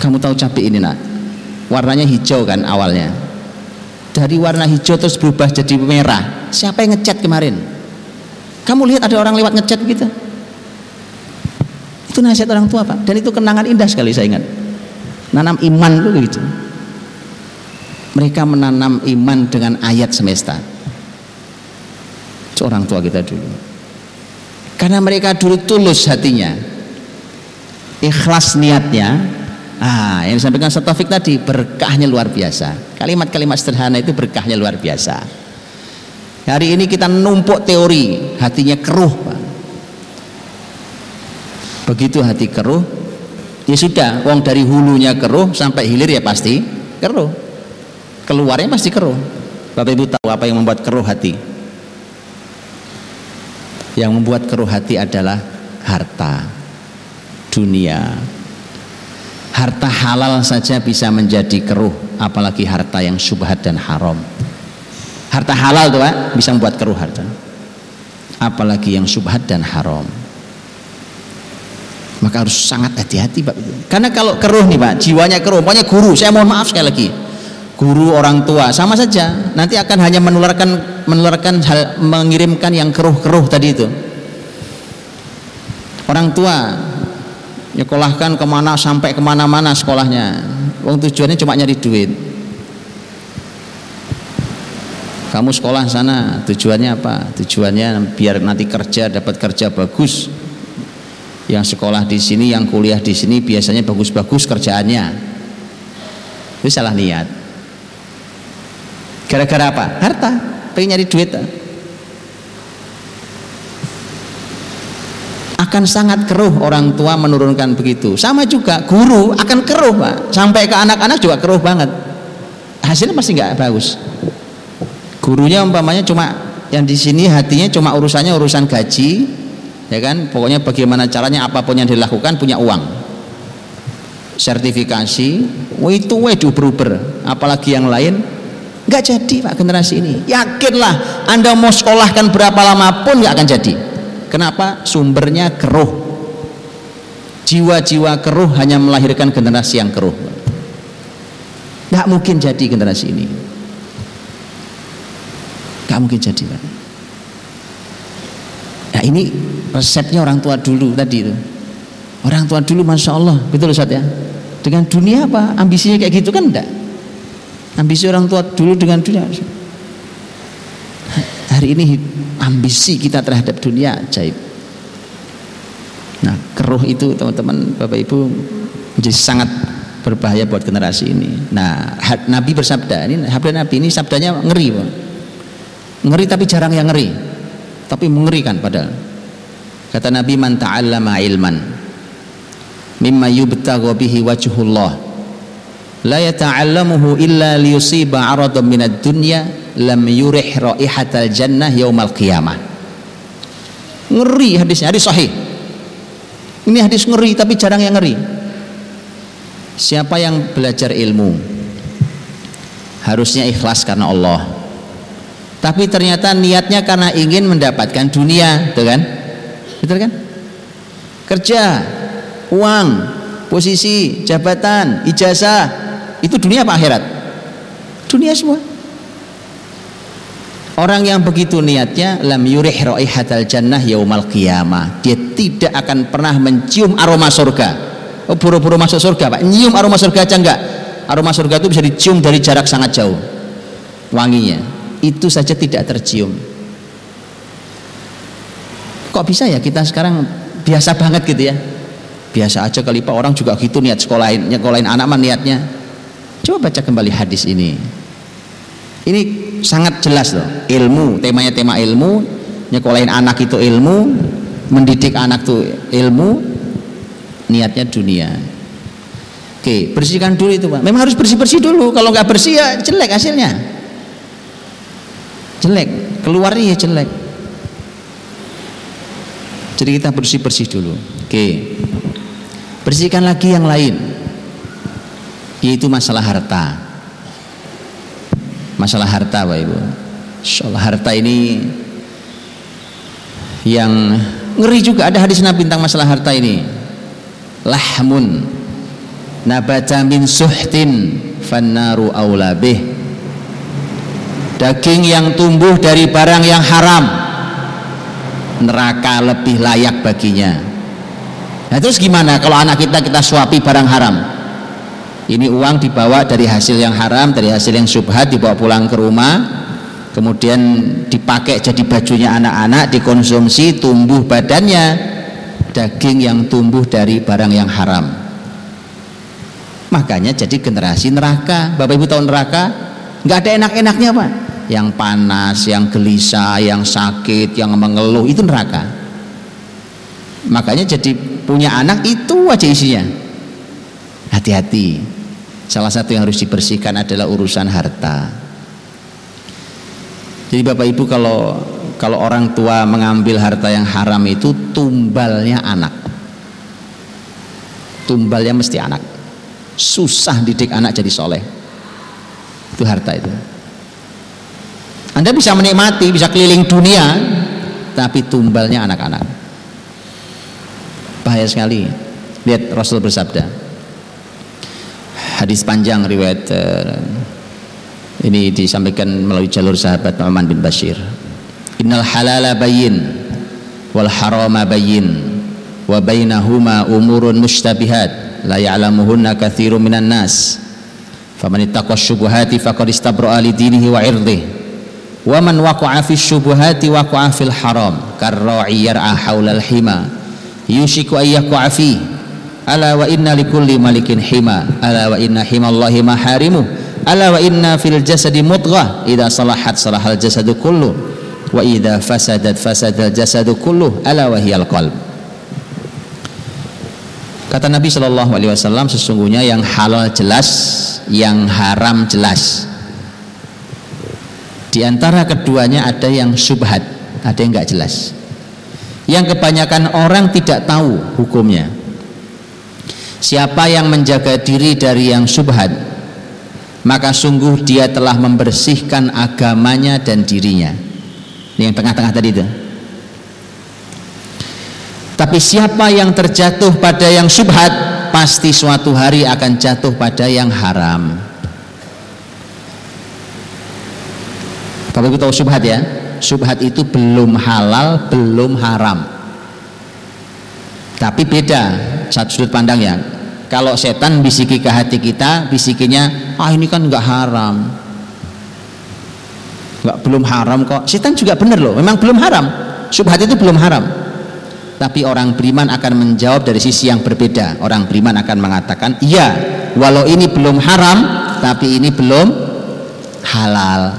kamu tahu cabai ini nak? Warnanya hijau kan awalnya. Dari warna hijau terus berubah jadi merah. Siapa yang ngecat kemarin? Kamu lihat ada orang lewat ngecat gitu itu nasihat orang tua pak. Dan itu kenangan indah sekali saya ingat. Nanam iman tuh gitu. Mereka menanam iman dengan ayat semesta. Orang tua kita dulu. Karena mereka dulu tulus hatinya. Ikhlas niatnya ah yang disampaikan Ustaz Taufik tadi berkahnya luar biasa. Kalimat-kalimat sederhana itu berkahnya luar biasa. Hari ini kita numpuk teori hatinya keruh Pak. begitu hati keruh ya sudah wong dari hulunya keruh sampai hilir ya pasti keruh. Keluarnya pasti keruh. Bapak Ibu tahu apa yang membuat keruh hati? Yang membuat keruh hati adalah harta dunia harta halal saja bisa menjadi keruh apalagi harta yang subhat dan haram. Harta halal tuh Pak bisa membuat keruh harta. Apalagi yang subhat dan haram. Maka harus sangat hati-hati Pak. Karena kalau keruh nih Pak jiwanya keruh pokoknya guru saya mohon maaf sekali lagi. Guru orang tua sama saja. Nanti akan hanya menularkan menularkan mengirimkan yang keruh-keruh tadi itu. Orang tua nyekolahkan ke mana sampai ke mana-mana sekolahnya. Wong tujuannya cuma nyari duit. Kamu sekolah sana tujuannya apa? Tujuannya biar nanti kerja dapat kerja bagus. Yang sekolah di sini yang kuliah di sini biasanya bagus-bagus kerjaannya. Itu salah niat. Gara-gara apa? Harta. Pengen nyari duit akan sangat keruh orang tua menurunkan begitu. Sama juga guru akan keruh pak. Sampai ke anak-anak juga keruh banget. Hasilnya pasti nggak bagus. Gurunya umpamanya cuma yang di sini hatinya cuma urusannya urusan gaji ya kan? Pokoknya bagaimana caranya apa pun yang dilakukan punya uang. Sertifikasi itu wah diuber-uber apalagi yang lain nggak jadi pak generasi ini. Yakinlah anda mau sekolahkan berapa lama pun nggak akan jadi kenapa? Sumbernya keruh. Jiwa-jiwa keruh hanya melahirkan generasi yang keruh. Nggak mungkin jadi generasi ini. Nggak mungkin jadi pak. Nah ini resepnya orang tua dulu tadi itu. Orang tua dulu masya Allah. Betul Ustaz ya? Dengan dunia apa? Ambisinya kayak gitu kan enggak ambisi orang tua dulu dengan dunia. Hari ini ambisi kita terhadap dunia ajaib. Nah keruh itu teman-teman bapak ibu menjadi sangat berbahaya buat generasi ini. Nah Nabi bersabda ini sabda Nabi ini sabdanya ngeri bang. ngeri tapi jarang yang ngeri. Tapi mengerikan padahal. Kata Nabi man ta'allama ilman mimma yubtagha bihi wajhullah la yata'allamuhu illa liyusiba aradun minad dunya lam yurih raihatal jannah yaumal qiyamah. Ngeri hadisnya hadis sahih. Ini hadis ngeri tapi jarang yang ngeri. Siapa yang belajar ilmu harusnya ikhlas karena Allah. Tapi ternyata niatnya karena ingin mendapatkan dunia betul kan? Betul kan? Kerja uang posisi jabatan ijazah itu dunia apa akhirat? Dunia semua orang yang begitu niatnya lam yurih raihatal jannah yaumal qiyamah. Dia tidak akan pernah mencium aroma surga. Oh buru-buru masuk surga pak. Nyium aroma surga aja enggak? Aroma surga itu bisa dicium dari jarak sangat jauh. Wanginya. Itu saja tidak tercium. Kok bisa ya kita sekarang biasa banget gitu ya? Biasa aja kali pak. Orang juga gitu niat sekolahin nyekolahin anak mah niatnya. Coba baca kembali hadis ini. Ini sangat jelas loh. Ilmu, temanya tema ilmu, nyekolahin anak itu ilmu, mendidik anak itu ilmu, niatnya dunia. Oke, bersihkan dulu itu pak. Memang harus bersih bersih dulu. Kalau nggak bersih ya jelek hasilnya. Jelek, keluarnya ya jelek. Jadi kita bersih bersih dulu. Oke, bersihkan lagi yang lain yaitu masalah harta masalah harta Bapak Ibu. Insyaallah harta ini yang ngeri juga. Ada hadis Nabi tentang masalah harta ini. Lahmun nabata min suhtin fannaru aulabih daging yang tumbuh dari barang yang haram neraka lebih layak baginya. Nah terus gimana kalau anak kita kita suapi barang haram ini uang dibawa dari hasil yang haram dari hasil yang subhat dibawa pulang ke rumah. Kemudian dipakai jadi bajunya anak-anak dikonsumsi tumbuh badannya. Daging yang tumbuh dari barang yang haram. Makanya jadi generasi neraka. Bapak ibu tahu neraka? Nggak ada enak-enaknya pak. Yang panas yang gelisah yang sakit yang mengeluh itu neraka. Makanya jadi punya anak itu aja isinya. Hati-hati salah satu yang harus dibersihkan adalah urusan harta jadi Bapak Ibu kalau kalau orang tua mengambil harta yang haram itu tumbalnya anak. Tumbalnya mesti anak. Susah didik anak jadi soleh. Itu harta itu. Anda bisa menikmati, bisa keliling dunia, tapi tumbalnya anak-anak. Bahaya sekali. Lihat Rasul bersabda. Hadis panjang riwayat uh, ini disampaikan melalui jalur sahabat Nu'man bin Bashir. Innal halala bayyin wal harama bayyin wa bainahuma umurun mushtabihat la ya'lamuhunna katsirun minan nas. Faman ittaqa syubuhati faqad istabra'a li dinihi wa 'irdihi. Wa man waqa'a fi syubuhati waqa'a fil haram karra'i yar'a haulal hima yushiku ayyaqa'a fi ala wa inna likulli malikin hima. Ala wa inna himallahi maharimuh. Ala wa inna fil jasadi mudghah. Idza salahat salahal jasadu kullu. Wa idza fasadat fasadal jasadu kullu. Ala wa hiyal qalb. Kata Nabi Shallallahu Alaihi Wasallam sesungguhnya yang halal jelas yang haram jelas. Di antara keduanya ada yang subhat ada yang nggak jelas. Yang kebanyakan orang tidak tahu hukumnya siapa yang menjaga diri dari yang subhat maka sungguh dia telah membersihkan agamanya dan dirinya. Ini yang tengah-tengah tadi itu. Tapi siapa yang terjatuh pada yang subhat pasti suatu hari akan jatuh pada yang haram. Bapak Ibu tahu subhat ya? Subhat itu belum halal belum haram tapi beda satu sudut pandang ya. Kalau setan bisiki ke hati kita bisikinya ah ini kan nggak haram. Nggak belum haram kok. Setan juga benar loh memang belum haram. Subhat itu belum haram. Tapi orang beriman akan menjawab dari sisi yang berbeda. Orang beriman akan mengatakan iya walau ini belum haram tapi ini belum halal.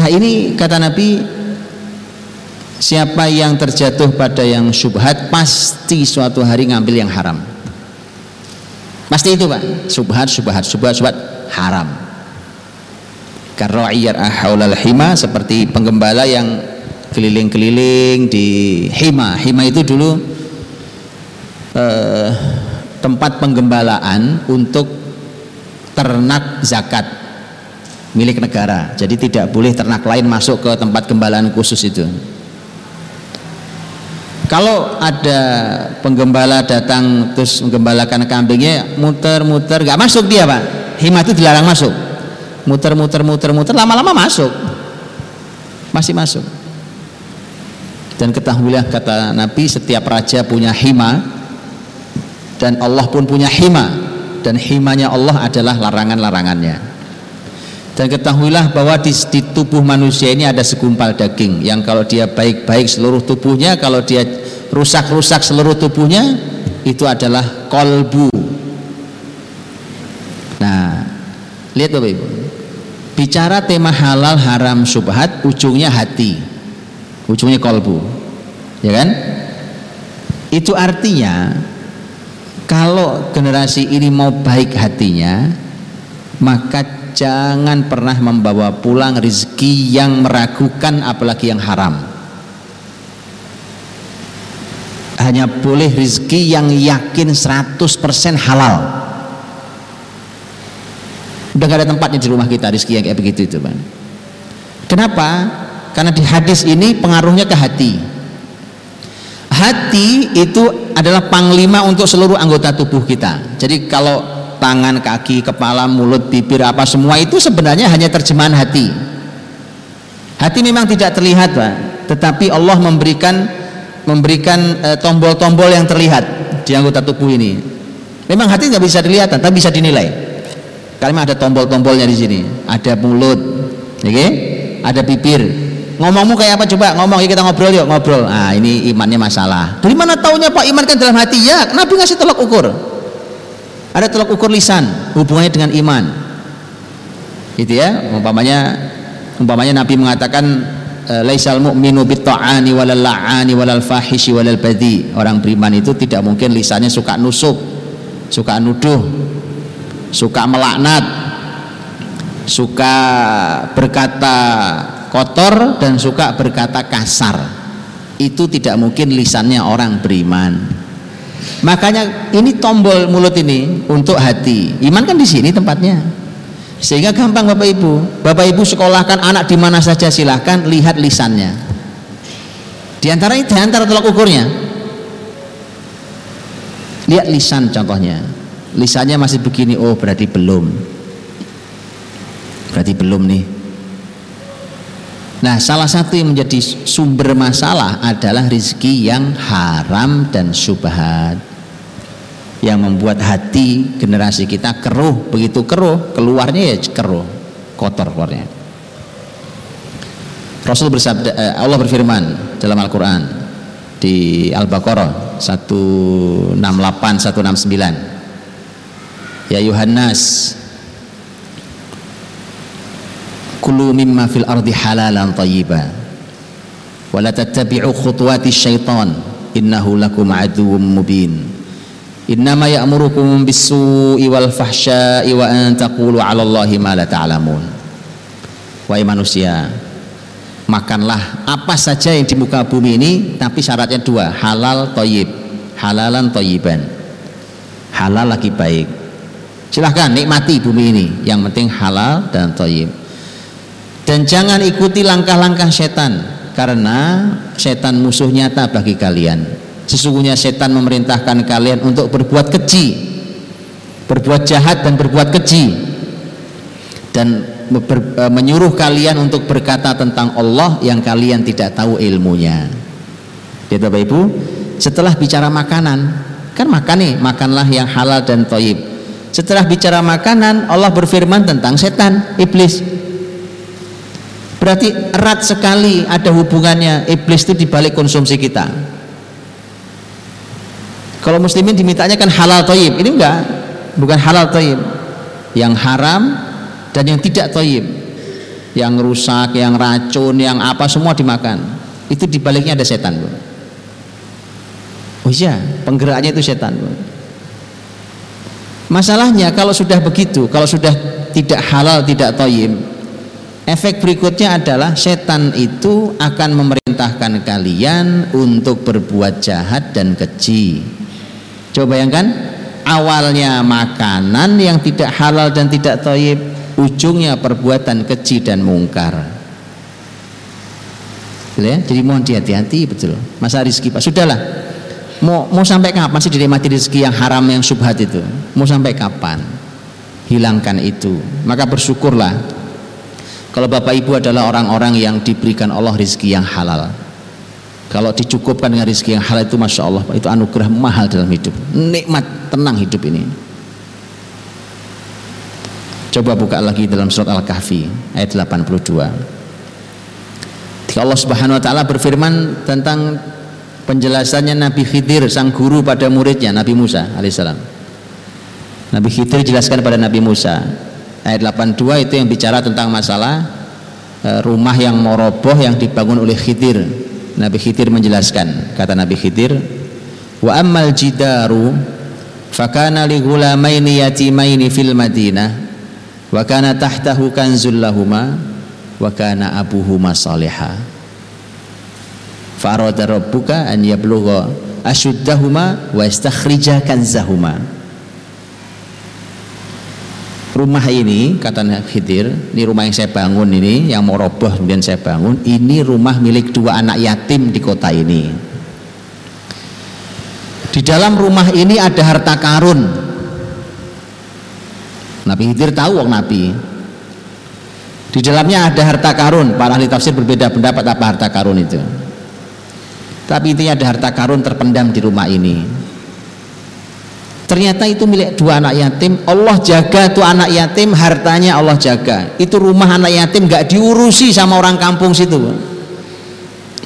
Nah ini kata Nabi Siapa yang terjatuh pada yang syubhat pasti suatu hari ngambil yang haram. Pasti itu pak. Subhat, subhat, subhat, subhat haram. Karro'iyar ahaulal hima seperti penggembala yang keliling-keliling di hima. Hima itu dulu eh, tempat penggembalaan untuk ternak zakat milik negara. Jadi tidak boleh ternak lain masuk ke tempat gembalaan khusus itu. Kalau ada penggembala datang terus menggembalakan kambingnya muter-muter nggak masuk dia pak. Hima itu dilarang masuk. Muter-muter muter-muter lama-lama masuk. Masih masuk. Dan ketahuilah kata Nabi setiap raja punya hima dan Allah pun punya hima dan himanya Allah adalah larangan-larangannya. Dan ketahuilah bahwa di, di tubuh manusia ini ada segumpal daging. Yang kalau dia baik-baik seluruh tubuhnya, kalau dia rusak-rusak seluruh tubuhnya itu adalah kolbu. Nah lihat Bapak Ibu. Bicara tema halal haram subhat ujungnya hati. Ujungnya kolbu. Ya kan? Itu artinya kalau generasi ini mau baik hatinya maka jangan pernah membawa pulang rizki yang meragukan apalagi yang haram. Hanya boleh rizki yang yakin 100% halal. Udah gak ada tempatnya di rumah kita rizki yang kayak begitu itu bang. Kenapa? karena di hadis ini pengaruhnya ke hati. Hati itu adalah panglima untuk seluruh anggota tubuh kita. Jadi kalau tangan, kaki, kepala, mulut, bibir apa semua itu sebenarnya hanya terjemahan hati hati memang tidak terlihat Pak tetapi Allah memberikan memberikan eh, tombol-tombol yang terlihat di anggota tubuh ini. Memang hati nggak bisa dilihat, tapi bisa dinilai. Kalimat ada tombol-tombolnya di sini. Ada mulut, oke? Ada bibir. Ngomongmu kayak apa coba? Ngomong, ya kita ngobrol yuk, ngobrol. Ah, ini imannya masalah. Dari mana taunya Pak iman kan dalam hati? Ya, Nabi ngasih tolak ukur. Ada tolak ukur lisan, hubungannya dengan iman. Gitu ya, umpamanya umpamanya Nabi mengatakan eh, laisal mu'minu bitta'ani walal la'ani walal fahishi walal badi. Orang beriman itu tidak mungkin lisannya suka nusuk, suka nuduh, suka melaknat, suka berkata kotor dan suka berkata kasar. Itu tidak mungkin lisannya orang beriman. Makanya ini tombol mulut ini untuk hati. Iman kan di sini tempatnya. Sehingga gampang Bapak Ibu. Bapak Ibu sekolahkan anak di mana saja silahkan lihat lisannya. Di antara di antara tolak ukurnya. Lihat lisan contohnya. Lisannya masih begini, oh berarti belum. Berarti belum nih. Nah, salah satu yang menjadi sumber masalah adalah rizki yang haram dan subhat. Yang membuat hati generasi kita keruh. Begitu keruh keluarnya ya keruh. Kotor keluarnya. Rasul bersabda eh, Allah berfirman dalam Al-Qur'an di Al-Baqarah 168 169 Ya Yohanes kulu mimma fil ardi halalan tayyiba wa la tattabi'u khutuwati syaitan innahu lakum aduwwum mubin innama ya'murukum bis-su'i wal fahsya'i wa an taqulu 'ala Allahi ma la ta'lamun wahai manusia makanlah apa saja yang di muka bumi ini tapi syaratnya dua halal toyib halalan toyiban halal lagi baik. Silahkan nikmati bumi ini. Yang penting halal dan toyib dan jangan ikuti langkah-langkah setan karena setan musuh nyata bagi kalian. Sesungguhnya setan memerintahkan kalian untuk berbuat keji berbuat jahat dan berbuat keji. Dan ber, e, menyuruh kalian untuk berkata tentang Allah yang kalian tidak tahu ilmunya. Ya Bapak Ibu? Setelah bicara makanan kan makan nih makanlah yang halal dan toyib. Setelah bicara makanan Allah berfirman tentang setan iblis Berarti erat sekali ada hubungannya iblis itu dibalik konsumsi kita. Kalau muslimin dimintanya kan halal toyib, ini enggak, bukan halal toyib. Yang haram dan yang tidak toyib, yang rusak, yang racun, yang apa semua dimakan. Itu dibaliknya ada setan, bu. Oh iya, penggeraknya itu setan, bu. Masalahnya kalau sudah begitu, kalau sudah tidak halal, tidak toyib, Efek berikutnya adalah setan itu akan memerintahkan kalian untuk berbuat jahat dan keji. Coba bayangkan, awalnya makanan yang tidak halal dan tidak toyib, ujungnya perbuatan keji dan mungkar. Ya? Jadi mohon hati-hati betul. Masa rizki pak, sudahlah. Mau mau sampai kapan sih dinikmati rezeki yang haram yang subhat itu? Mau sampai kapan? Hilangkan itu. Maka bersyukurlah kalau Bapak Ibu adalah orang-orang yang diberikan Allah rizki yang halal. Kalau dicukupkan dengan rizki yang halal itu Masya Allah Itu anugerah mahal dalam hidup. Nikmat, tenang hidup ini. Coba buka lagi dalam surat Al-Kahfi Ayat 82 Allah subhanahu wa ta'ala berfirman Tentang penjelasannya Nabi Khidir Sang guru pada muridnya Nabi Musa alaihissalam. Nabi Khidir jelaskan pada Nabi Musa ayat 82 itu yang bicara tentang masalah e, rumah yang mau roboh yang dibangun oleh Khidir. Nabi Khidir menjelaskan kata Nabi Khidir wa ammal jidaru fakana li ghulamaini yatimaini fil madinah wa kana tahtahu kanzul lahuma wa kana abuhuma salihah fa arada rabbuka an yablugha ashuddahuma wa istakhrija kanzahuma rumah ini kata Khidir ini rumah yang saya bangun ini yang mau roboh kemudian saya bangun ini rumah milik dua anak yatim di kota ini. Di dalam rumah ini ada harta karun. Nabi Khidir tahu wong Nabi. Di dalamnya ada harta karun. Para ahli tafsir berbeda pendapat apa harta karun itu. Tapi intinya ada harta karun terpendam di rumah ini ternyata itu milik dua anak yatim. Allah jaga tuh anak yatim hartanya Allah jaga. Itu rumah anak yatim nggak diurusi sama orang kampung situ.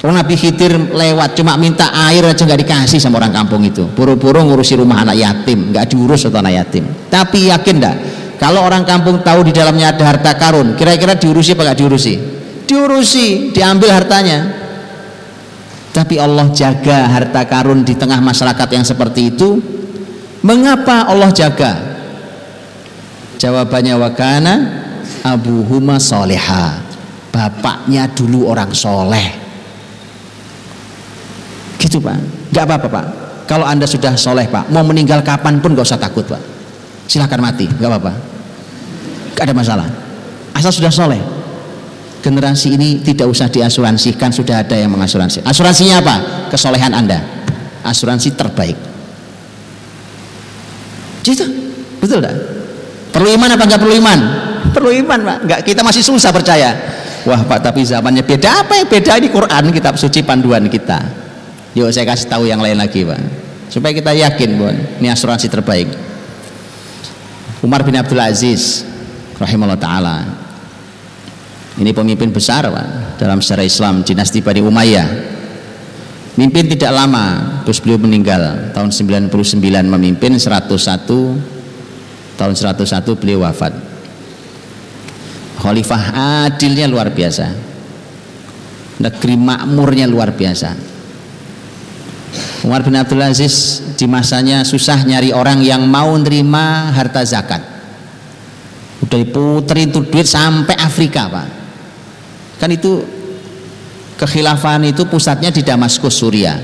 Orang Nabi Khidir lewat cuma minta air aja nggak dikasih sama orang kampung itu. Buru-buru ngurusi rumah anak yatim nggak diurus atau anak yatim. Tapi yakin dah kalau orang kampung tahu di dalamnya ada harta karun kira-kira diurusi apa nggak diurusi? Diurusi diambil hartanya. Tapi Allah jaga harta karun di tengah masyarakat yang seperti itu Mengapa Allah jaga? Jawabannya wakana Abu Huma soleha. Bapaknya dulu orang soleh. Gitu pak. Gak apa-apa pak. Kalau anda sudah soleh pak, mau meninggal kapan pun gak usah takut pak. Silahkan mati, gak apa-apa. Gak ada masalah. Asal sudah soleh. Generasi ini tidak usah diasuransikan, sudah ada yang mengasuransi. Asuransinya apa? Kesolehan anda. Asuransi terbaik Gitu. Betul tak? Perlu iman apa enggak perlu iman? Perlu iman, Pak. Enggak, kita masih susah percaya. Wah, Pak, tapi zamannya beda apa ya? Beda di Quran, kitab suci panduan kita. Yuk saya kasih tahu yang lain lagi, Pak. Supaya kita yakin, Bon, ini asuransi terbaik. Umar bin Abdul Aziz rahimahullah taala. Ini pemimpin besar, Pak, dalam sejarah Islam dinasti Bani Umayyah Mimpin tidak lama, terus beliau meninggal tahun 99 memimpin 101 tahun 101 beliau wafat. Khalifah adilnya luar biasa. Negeri makmurnya luar biasa. Umar bin Abdul Aziz di masanya susah nyari orang yang mau nerima harta zakat. Udah diputerin tuh duit sampai Afrika, Pak. Kan itu kekhilafahan itu pusatnya di Damaskus Suria.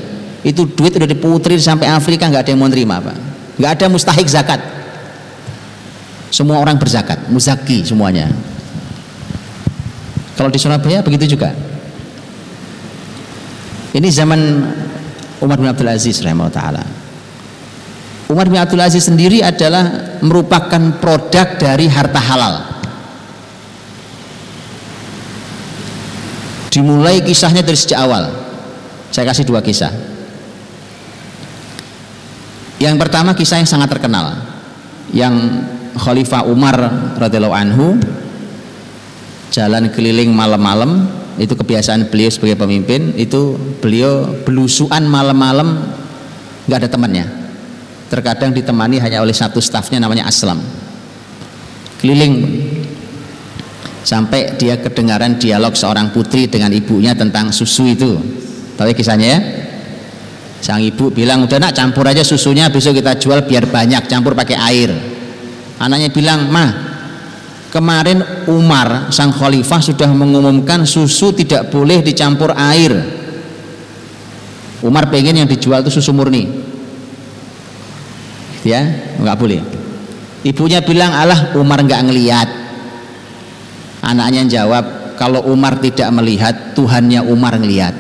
Itu duit udah diputri sampai Afrika nggak ada yang mau nerima pak. Nggak ada mustahik zakat. Semua orang berzakat muzaki semuanya. Kalau di Surabaya begitu juga. Ini zaman Umar bin Abdul Aziz ta'ala. Umar bin Abdul Aziz sendiri adalah merupakan produk dari harta halal dimulai kisahnya dari sejak awal. Saya kasih dua kisah. Yang pertama kisah yang sangat terkenal yang Khalifah Umar radhiyallahu anhu jalan keliling malam-malam itu kebiasaan beliau sebagai pemimpin itu beliau belusuan malam-malam nggak ada temannya. Terkadang ditemani hanya oleh satu stafnya namanya Aslam. Keliling sampai dia kedengaran dialog seorang putri dengan ibunya tentang susu itu. Tahu ya kisahnya ya? Sang ibu bilang udah nak campur aja susunya besok kita jual biar banyak campur pakai air. Anaknya bilang mah kemarin Umar sang khalifah sudah mengumumkan susu tidak boleh dicampur air. Umar pengen yang dijual itu susu murni. Ya? Nggak boleh. Ibunya bilang Allah Umar nggak ngeliat Anaknya jawab, kalau Umar tidak melihat, Tuhannya Umar ngelihat.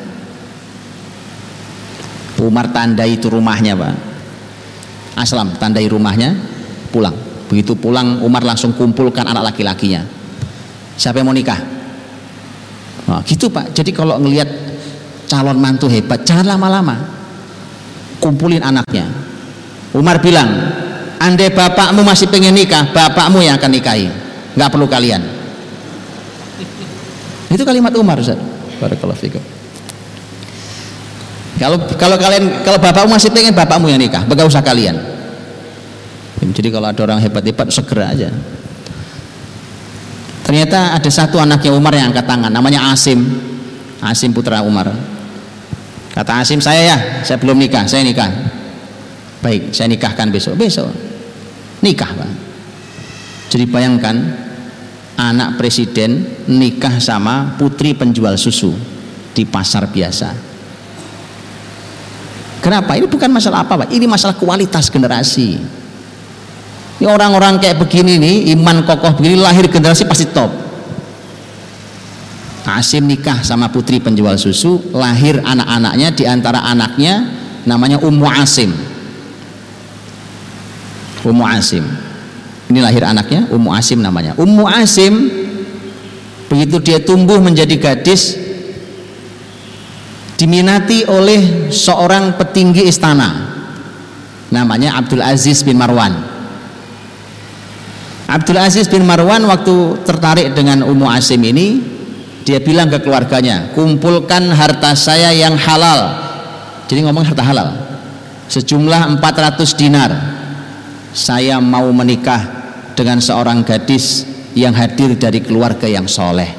Umar tandai itu rumahnya, Pak. Aslam tandai rumahnya, pulang. Begitu pulang, Umar langsung kumpulkan anak laki-lakinya. Siapa yang mau nikah? Nah, gitu Pak. Jadi kalau ngelihat calon mantu hebat, jangan lama-lama. Kumpulin anaknya. Umar bilang, andai bapakmu masih pengen nikah, bapakmu yang akan nikahi. Nggak perlu kalian. Itu kalimat Umar Ustaz. Barakallahu fikum. Kalau kalau kalian kalau bapakmu masih pengen bapakmu yang nikah, enggak usah kalian. Jadi kalau ada orang hebat-hebat segera aja. Ternyata ada satu anaknya Umar yang angkat tangan, namanya Asim. Asim putra Umar. Kata Asim, saya ya, saya belum nikah, saya nikah. Baik, saya nikahkan besok. Besok nikah, Pak. Jadi bayangkan anak presiden nikah sama putri penjual susu di pasar biasa. Kenapa? Ini bukan masalah apa, Pak. Ini masalah kualitas generasi. Ini orang-orang kayak begini nih, iman kokoh begini lahir generasi pasti top. Asim nikah sama putri penjual susu, lahir anak-anaknya di antara anaknya namanya Ummu Asim. Ummu Asim ini lahir anaknya Ummu Asim namanya. Ummu Asim begitu dia tumbuh menjadi gadis diminati oleh seorang petinggi istana. Namanya Abdul Aziz bin Marwan. Abdul Aziz bin Marwan waktu tertarik dengan Ummu Asim ini dia bilang ke keluarganya kumpulkan harta saya yang halal. Jadi ngomong harta halal. Sejumlah 400 dinar. Saya mau menikah dengan seorang gadis yang hadir dari keluarga yang soleh.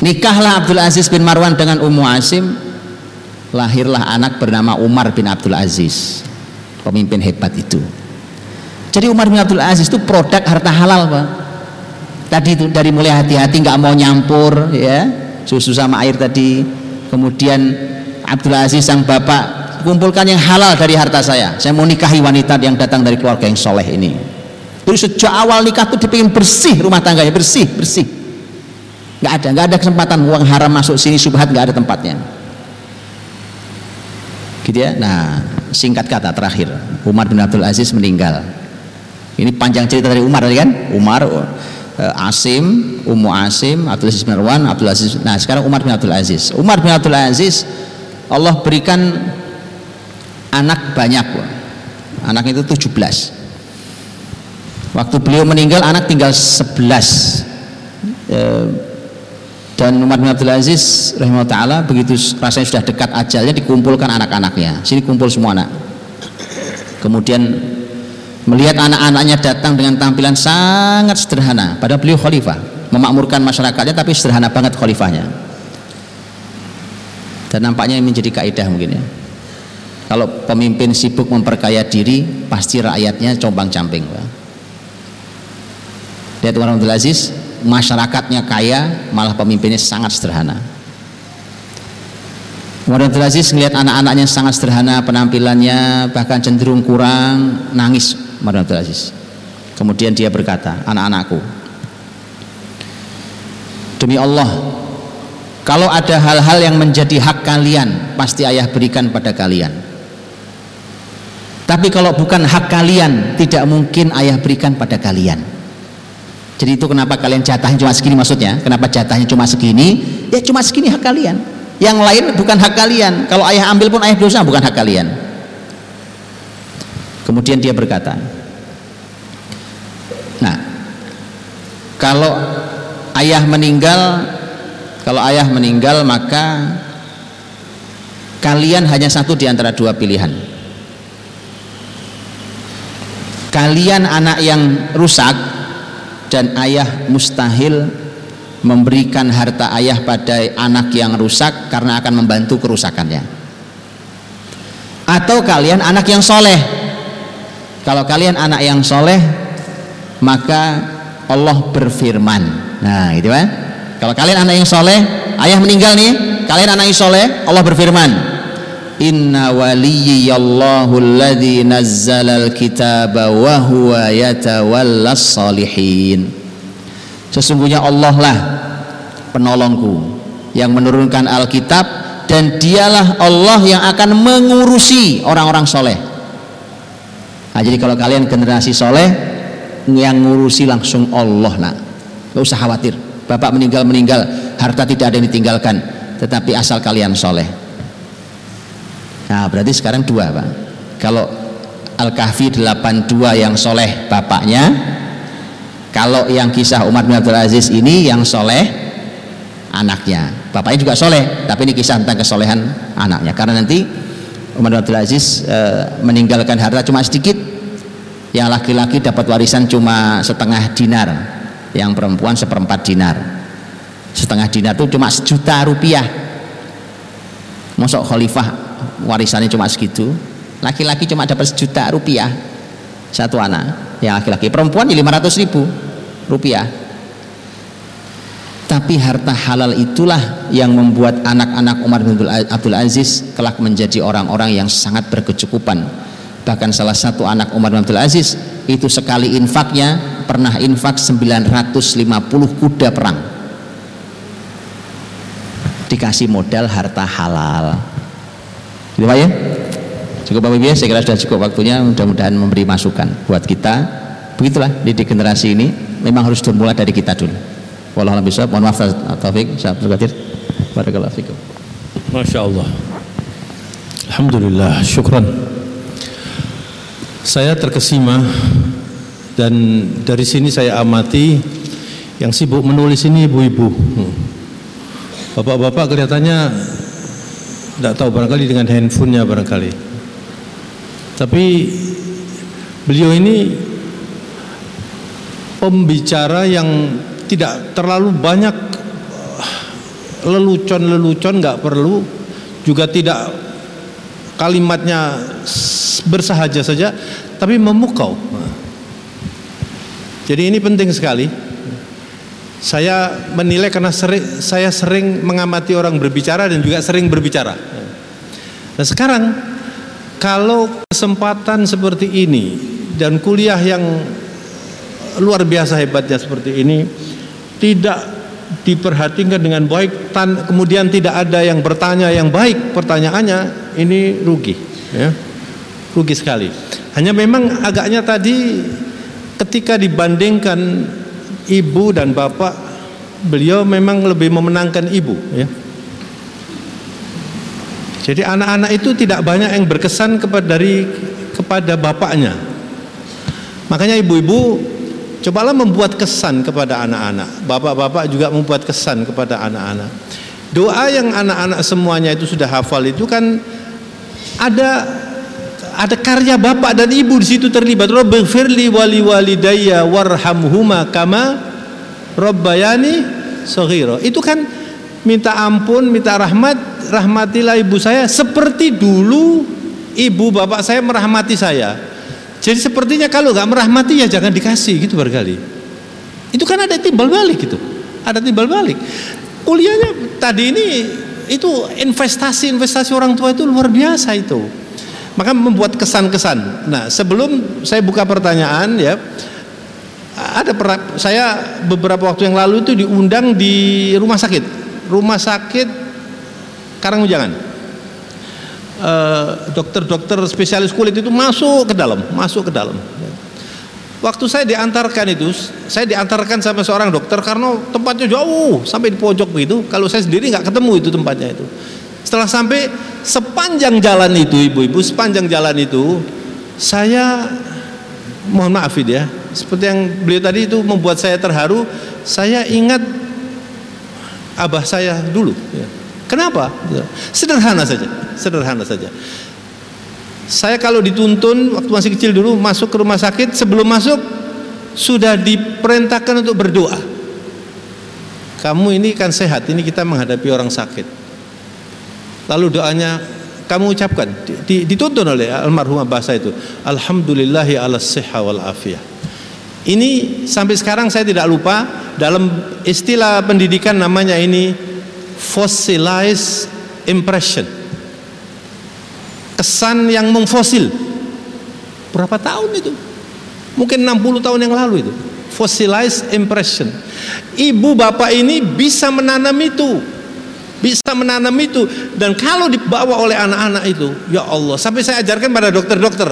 Nikahlah Abdul Aziz bin Marwan dengan Ummu Asim. Lahirlah anak bernama Umar bin Abdul Aziz pemimpin hebat itu. Jadi Umar bin Abdul Aziz itu produk harta halal Pak. Tadi itu dari mulai hati-hati nggak mau nyampur ya. Susu sama air tadi. Kemudian Abdul Aziz sang bapak kumpulkan yang halal dari harta saya. Saya mau nikahi wanita yang datang dari keluarga yang soleh ini. Jadi sejak awal nikah tuh dipingin bersih rumah tangganya bersih bersih. Nggak ada nggak ada kesempatan uang haram masuk sini subhat nggak ada tempatnya. Gitu ya? Nah singkat kata terakhir Umar bin Abdul Aziz meninggal. Ini panjang cerita dari Umar tadi kan? Umar uh, Asim Ummu Asim Abdul Aziz bin Arwan Abdul Aziz nah sekarang Umar bin Abdul Aziz. Umar bin Abdul Aziz Allah berikan anak banyak anak itu 17 waktu beliau meninggal anak tinggal 11 dan Umar bin Abdul Aziz rahimahullah begitu rasanya sudah dekat ajalnya dikumpulkan anak-anaknya. Sini kumpul semua anak. Kemudian melihat anak-anaknya datang dengan tampilan sangat sederhana. Padahal beliau khalifah. Memakmurkan masyarakatnya tapi sederhana banget khalifahnya. Dan nampaknya menjadi kaidah mungkin ya kalau pemimpin sibuk memperkaya diri pasti rakyatnya combang camping lihat Umar Abdul Aziz masyarakatnya kaya malah pemimpinnya sangat sederhana. Umar Abdul Aziz melihat anak-anaknya sangat sederhana penampilannya bahkan cenderung kurang nangis Umar Abdul Aziz. Kemudian dia berkata anak-anakku demi Allah kalau ada hal-hal yang menjadi hak kalian pasti ayah berikan pada kalian tapi kalau bukan hak kalian tidak mungkin ayah berikan pada kalian jadi itu kenapa kalian jatahnya cuma segini maksudnya? Kenapa jatahnya cuma segini? Ya cuma segini hak kalian. Yang lain bukan hak kalian. Kalau ayah ambil pun ayah dosa bukan hak kalian. Kemudian dia berkata, Nah, kalau ayah meninggal, kalau ayah meninggal maka kalian hanya satu di antara dua pilihan. Kalian anak yang rusak dan ayah mustahil memberikan harta ayah pada anak yang rusak karena akan membantu kerusakannya. Atau kalian anak yang soleh. Kalau kalian anak yang soleh maka Allah berfirman. Nah gitu kan? Kalau kalian anak yang soleh ayah meninggal nih. Kalian anak yang soleh Allah berfirman inna waliyallahu alladhi nazzalal kitaba wa huwa yatawallas salihin sesungguhnya Allah lah penolongku yang menurunkan Alkitab dan dialah Allah yang akan mengurusi orang-orang soleh. Nah, jadi kalau kalian generasi soleh yang ngurusi langsung Allah nak gak usah khawatir. Bapak meninggal-meninggal harta tidak ada yang ditinggalkan. Tetapi asal kalian soleh Nah berarti sekarang dua Pak. Kalau Al-Kahfi 82 yang soleh bapaknya Kalau yang kisah Umar bin Abdul Aziz ini yang soleh anaknya. Bapaknya juga soleh Tapi ini kisah tentang kesolehan anaknya. Karena nanti Umar bin Abdul Aziz e, meninggalkan harta cuma sedikit Yang laki-laki dapat warisan cuma setengah dinar Yang perempuan seperempat dinar. Setengah dinar itu cuma sejuta rupiah. Masuk khalifah warisannya cuma segitu. Laki-laki cuma dapat sejuta rupiah satu anak. Yang laki-laki perempuan ya 500 ribu rupiah. Tapi harta halal itulah yang membuat anak-anak Umar bin Abdul Aziz kelak menjadi orang-orang yang sangat berkecukupan. Bahkan salah satu anak Umar bin Abdul Aziz itu sekali infaknya pernah infak 950 kuda perang. Dikasih modal harta halal Gitu ya? Cukup Bapak Ibu ya, saya kira sudah cukup waktunya mudah-mudahan memberi masukan buat kita. Begitulah didik generasi ini memang harus dimulai dari kita dulu. Wallahualam bisa. Mohon maaf Taufik, saya berkatir. Barakallahu fikum. Masya Allah. Alhamdulillah, syukran. Saya terkesima dan dari sini saya amati yang sibuk menulis ini ibu-ibu. Hmm. Bapak-bapak kelihatannya tidak tahu barangkali dengan handphonenya barangkali. Tapi beliau ini pembicara yang tidak terlalu banyak lelucon-lelucon nggak perlu juga tidak kalimatnya bersahaja saja tapi memukau jadi ini penting sekali saya menilai karena sering, saya sering mengamati orang berbicara dan juga sering berbicara. Nah sekarang kalau kesempatan seperti ini dan kuliah yang luar biasa hebatnya seperti ini tidak diperhatikan dengan baik tan, kemudian tidak ada yang bertanya yang baik pertanyaannya ini rugi ya. Rugi sekali. Hanya memang agaknya tadi ketika dibandingkan ibu dan bapak beliau memang lebih memenangkan ibu ya jadi anak-anak itu tidak banyak yang berkesan kepada dari kepada bapaknya makanya ibu-ibu Cobalah membuat kesan kepada anak-anak. Bapak-bapak juga membuat kesan kepada anak-anak. Doa yang anak-anak semuanya itu sudah hafal itu kan ada ada karya bapak dan ibu di situ terlibat. Rabbighfirli wali walidayya warhamhuma kama rabbayani shaghira. Itu kan minta ampun, minta rahmat, rahmatilah ibu saya seperti dulu ibu bapak saya merahmati saya. Jadi sepertinya kalau nggak merahmati ya jangan dikasih gitu barangkali. Itu kan ada timbal balik gitu. Ada timbal balik. Kuliahnya tadi ini itu investasi-investasi orang tua itu luar biasa itu. Maka membuat kesan-kesan. Nah, sebelum saya buka pertanyaan ya, ada saya beberapa waktu yang lalu itu diundang di rumah sakit. Rumah sakit Karangmujangan Eh, dokter-dokter spesialis kulit itu masuk ke dalam, masuk ke dalam. Waktu saya diantarkan itu, saya diantarkan sama seorang dokter karena tempatnya jauh sampai di pojok begitu. Kalau saya sendiri nggak ketemu itu tempatnya itu. Setelah sampai sepanjang jalan itu, ibu-ibu, sepanjang jalan itu, saya mohon maaf ya, seperti yang beliau tadi itu membuat saya terharu. Saya ingat abah saya dulu. Ya Kenapa? Sederhana saja, sederhana saja. Saya kalau dituntun waktu masih kecil dulu masuk ke rumah sakit sebelum masuk sudah diperintahkan untuk berdoa. Kamu ini kan sehat, ini kita menghadapi orang sakit. Lalu doanya kamu ucapkan, dituntun oleh almarhum bahasa itu. Alhamdulillahi ala siha wal afiyah. Ini sampai sekarang saya tidak lupa dalam istilah pendidikan namanya ini fossilized impression. Kesan yang mengfosil. Berapa tahun itu? Mungkin 60 tahun yang lalu itu. Fossilized impression. Ibu bapak ini bisa menanam itu bisa menanam itu dan kalau dibawa oleh anak-anak itu ya Allah sampai saya ajarkan pada dokter-dokter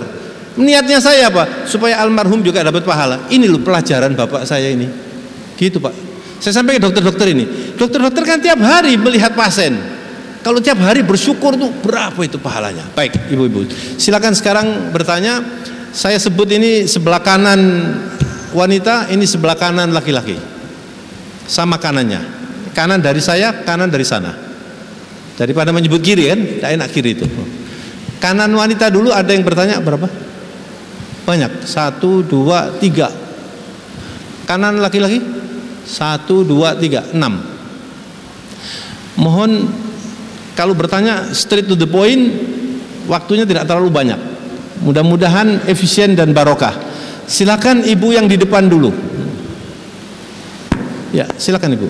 niatnya saya apa supaya almarhum juga dapat pahala ini loh pelajaran bapak saya ini gitu pak saya sampai ke dokter-dokter ini. Dokter-dokter kan tiap hari melihat pasien. Kalau tiap hari bersyukur tuh berapa itu pahalanya? Baik, ibu-ibu. Silakan sekarang bertanya. Saya sebut ini sebelah kanan wanita, ini sebelah kanan laki-laki. Sama kanannya. Kanan dari saya, kanan dari sana. Daripada menyebut kiri kan, tidak enak kiri itu. Kanan wanita dulu ada yang bertanya berapa? Banyak. Satu, dua, tiga. Kanan laki-laki? Satu, dua, tiga, enam. Mohon kalau bertanya straight to the point, waktunya tidak terlalu banyak. Mudah-mudahan efisien dan barokah. Silakan ibu yang di depan dulu. Ya, silakan ibu.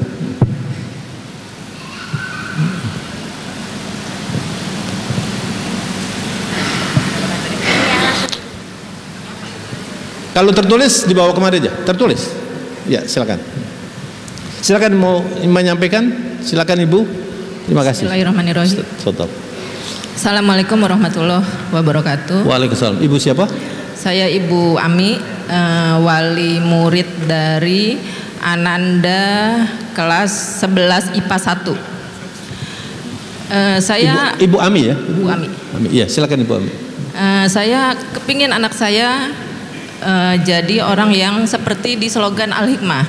Kalau tertulis dibawa kemari aja. Tertulis. Ya, silakan. Silakan mau menyampaikan, silakan Ibu. Terima kasih. Bismillahirrahmanirrahim. Assalamualaikum warahmatullahi wabarakatuh. Waalaikumsalam. Ibu siapa? Saya Ibu Ami, uh, wali murid dari Ananda kelas 11 IPA 1. Eh, saya Ibu, Ibu Ami ya? Bu Ami. Ami. Iya, silakan Ibu Ami. Eh, saya kepingin anak saya eh, jadi orang yang seperti di slogan Al Hikmah,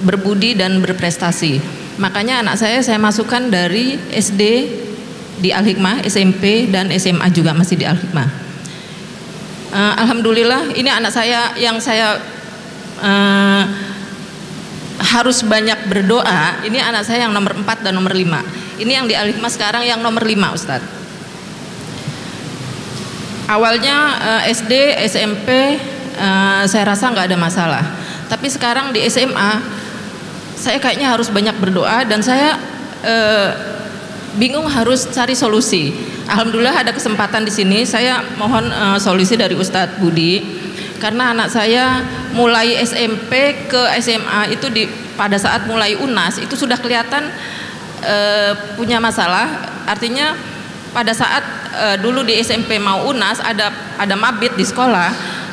berbudi dan berprestasi. Makanya anak saya saya masukkan dari SD di Al Hikmah, SMP dan SMA juga masih di Al Hikmah. Eh, Alhamdulillah ini anak saya yang saya eh, harus banyak berdoa. Ini anak saya yang nomor 4 dan nomor 5. Ini yang di Al Hikmah sekarang yang nomor 5 Ustadz. Awalnya eh, SD, SMP eh, saya rasa nggak ada masalah. Tapi sekarang di SMA saya kayaknya harus banyak berdoa dan saya eh, bingung harus cari solusi. Alhamdulillah ada kesempatan di sini. Saya mohon eh, solusi dari Ustadz Budi karena anak saya mulai SMP ke SMA itu di pada saat mulai UNAS itu sudah kelihatan eh, punya masalah. Artinya pada saat eh, dulu di SMP mau UNAS ada ada mabit di sekolah,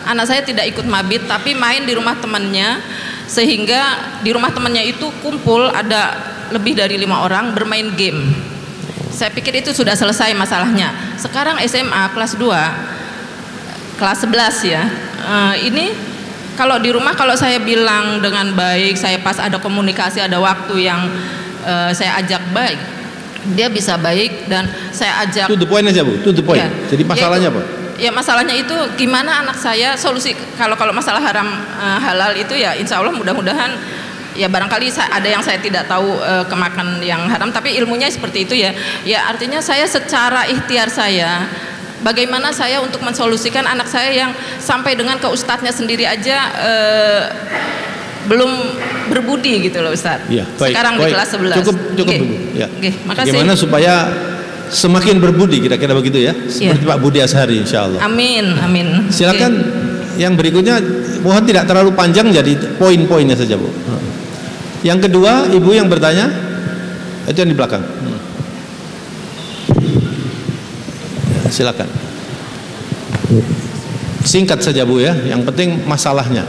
anak saya tidak ikut mabit tapi main di rumah temannya sehingga di rumah temannya itu kumpul ada lebih dari lima orang bermain game. Saya pikir itu sudah selesai masalahnya. Sekarang SMA kelas 2 kelas 11 ya. Eh, ini kalau di rumah kalau saya bilang dengan baik, saya pas ada komunikasi, ada waktu yang eh, saya ajak baik, dia bisa baik dan saya ajak To the point aja Bu, to the point. Ya. Jadi masalahnya Yaitu- apa? Ya masalahnya itu gimana anak saya solusi kalau kalau masalah haram eh, halal itu ya insya Allah mudah-mudahan ya barangkali ada yang saya tidak tahu eh, kemakan yang haram tapi ilmunya seperti itu ya ya artinya saya secara ikhtiar saya bagaimana saya untuk mensolusikan anak saya yang sampai dengan ke ustadznya sendiri aja eh, belum berbudi gitu loh Ustadz Ya, baik. sekarang baik. di kelas 11 Cukup cukup dulu. Ya. Oke, makasih Bagaimana supaya semakin berbudi kira-kira begitu ya? Seperti Iya. Pak Budi Ashari insyaallah. amin amin Oke. Silakan yang berikutnya mohon tidak terlalu panjang jadi poin-poinnya saja, Bu. Yang kedua, Ibu yang bertanya itu yang di belakang. Hmm. Ya, silakan. Singkat saja, Bu ya. Yang penting masalahnya.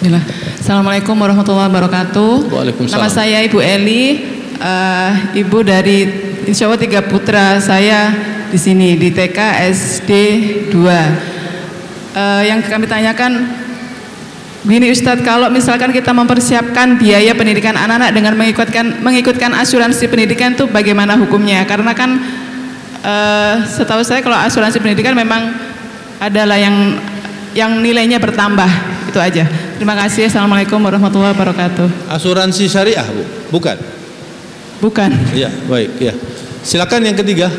Bismillah. Assalamualaikum warahmatullahi wabarakatuh. Waalaikumsalam. Nama saya Ibu Eli, eh, ibu dari Insya Allah tiga putra saya di sini di TK SD 2. Eh, yang kami tanyakan, gini Ustadz, kalau misalkan kita mempersiapkan biaya pendidikan anak-anak dengan mengikutkan mengikutkan asuransi pendidikan itu bagaimana hukumnya? Karena kan eh, setahu saya kalau asuransi pendidikan memang adalah yang yang nilainya bertambah itu aja. Terima kasih. Assalamualaikum warahmatullahi wabarakatuh. Asuransi syariah, Bu? Bukan. Bukan. Ya, baik, ya. Silakan yang ketiga.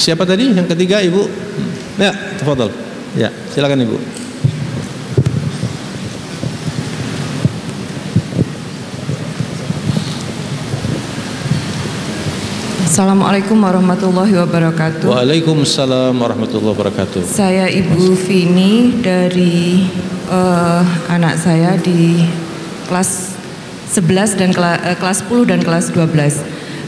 Siapa tadi? Yang ketiga, Ibu? Ya, tafadhol. Ya, silakan Ibu. Assalamualaikum warahmatullahi wabarakatuh. Waalaikumsalam warahmatullahi wabarakatuh. Saya Ibu Vini dari eh, anak saya di kelas 11 dan kela- eh, kelas 10 dan kelas 12.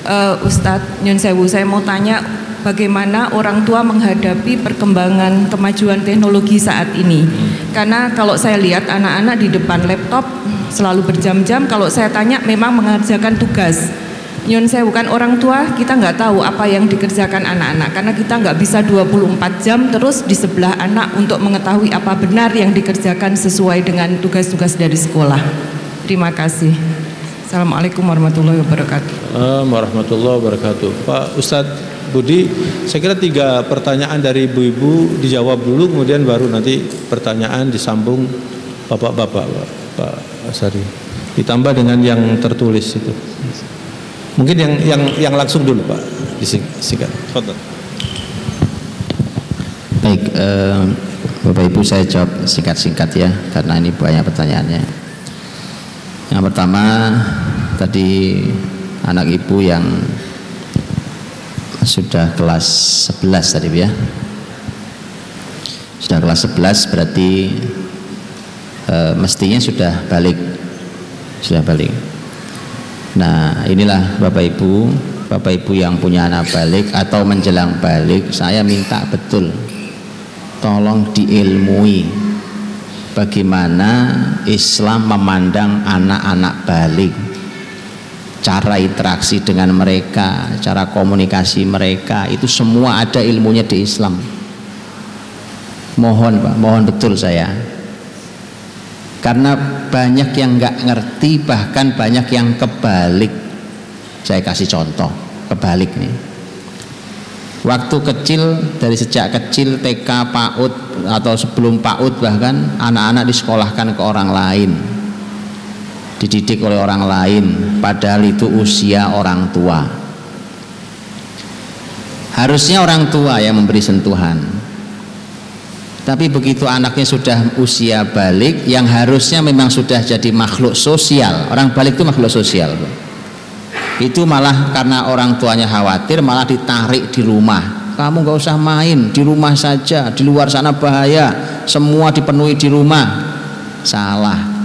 Eh, Ustadz Nyun Sewu, saya mau tanya bagaimana orang tua menghadapi perkembangan kemajuan teknologi saat ini. Karena kalau saya lihat anak-anak di depan laptop selalu berjam-jam, kalau saya tanya memang mengerjakan tugas. Nyun saya bukan orang tua, kita nggak tahu apa yang dikerjakan anak-anak karena kita nggak bisa 24 jam terus di sebelah anak untuk mengetahui apa benar yang dikerjakan sesuai dengan tugas-tugas dari sekolah. Terima kasih. Assalamualaikum warahmatullahi wabarakatuh. Assalamualaikum warahmatullahi wabarakatuh. Pak Ustadz Budi, saya kira tiga pertanyaan dari ibu-ibu dijawab dulu, kemudian baru nanti pertanyaan disambung bapak-bapak, Pak, Asari. Ditambah dengan yang tertulis itu. Mungkin yang yang yang langsung dulu Pak, disingkat. Fadhol. Baik, eh, Bapak Ibu saya jawab singkat-singkat ya, karena ini banyak pertanyaannya. Yang pertama tadi anak ibu yang sudah kelas 11 tadi ya. Sudah kelas 11 berarti eh, mestinya sudah balik. Sudah balik. Nah, inilah Bapak Ibu, Bapak Ibu yang punya anak balik atau menjelang balik, saya minta betul tolong diilmui bagaimana Islam memandang anak-anak balik. cara interaksi dengan mereka, cara komunikasi mereka, itu semua ada ilmunya di Islam. Mohon Pak, mohon betul saya. Karena banyak yang nggak ngerti, bahkan banyak yang kebalik. Saya kasih contoh, kebalik nih. Waktu kecil dari sejak kecil TK PAUD atau sebelum PAUD bahkan anak-anak disekolahkan ke orang lain. Dididik oleh orang lain padahal itu usia orang tua. Harusnya orang tua yang memberi sentuhan. Tapi begitu anaknya sudah usia balik yang harusnya memang sudah jadi makhluk sosial. Orang balik itu makhluk sosial itu malah karena orang tuanya khawatir malah ditarik di rumah kamu gak usah main di rumah saja di luar sana bahaya semua dipenuhi di rumah salah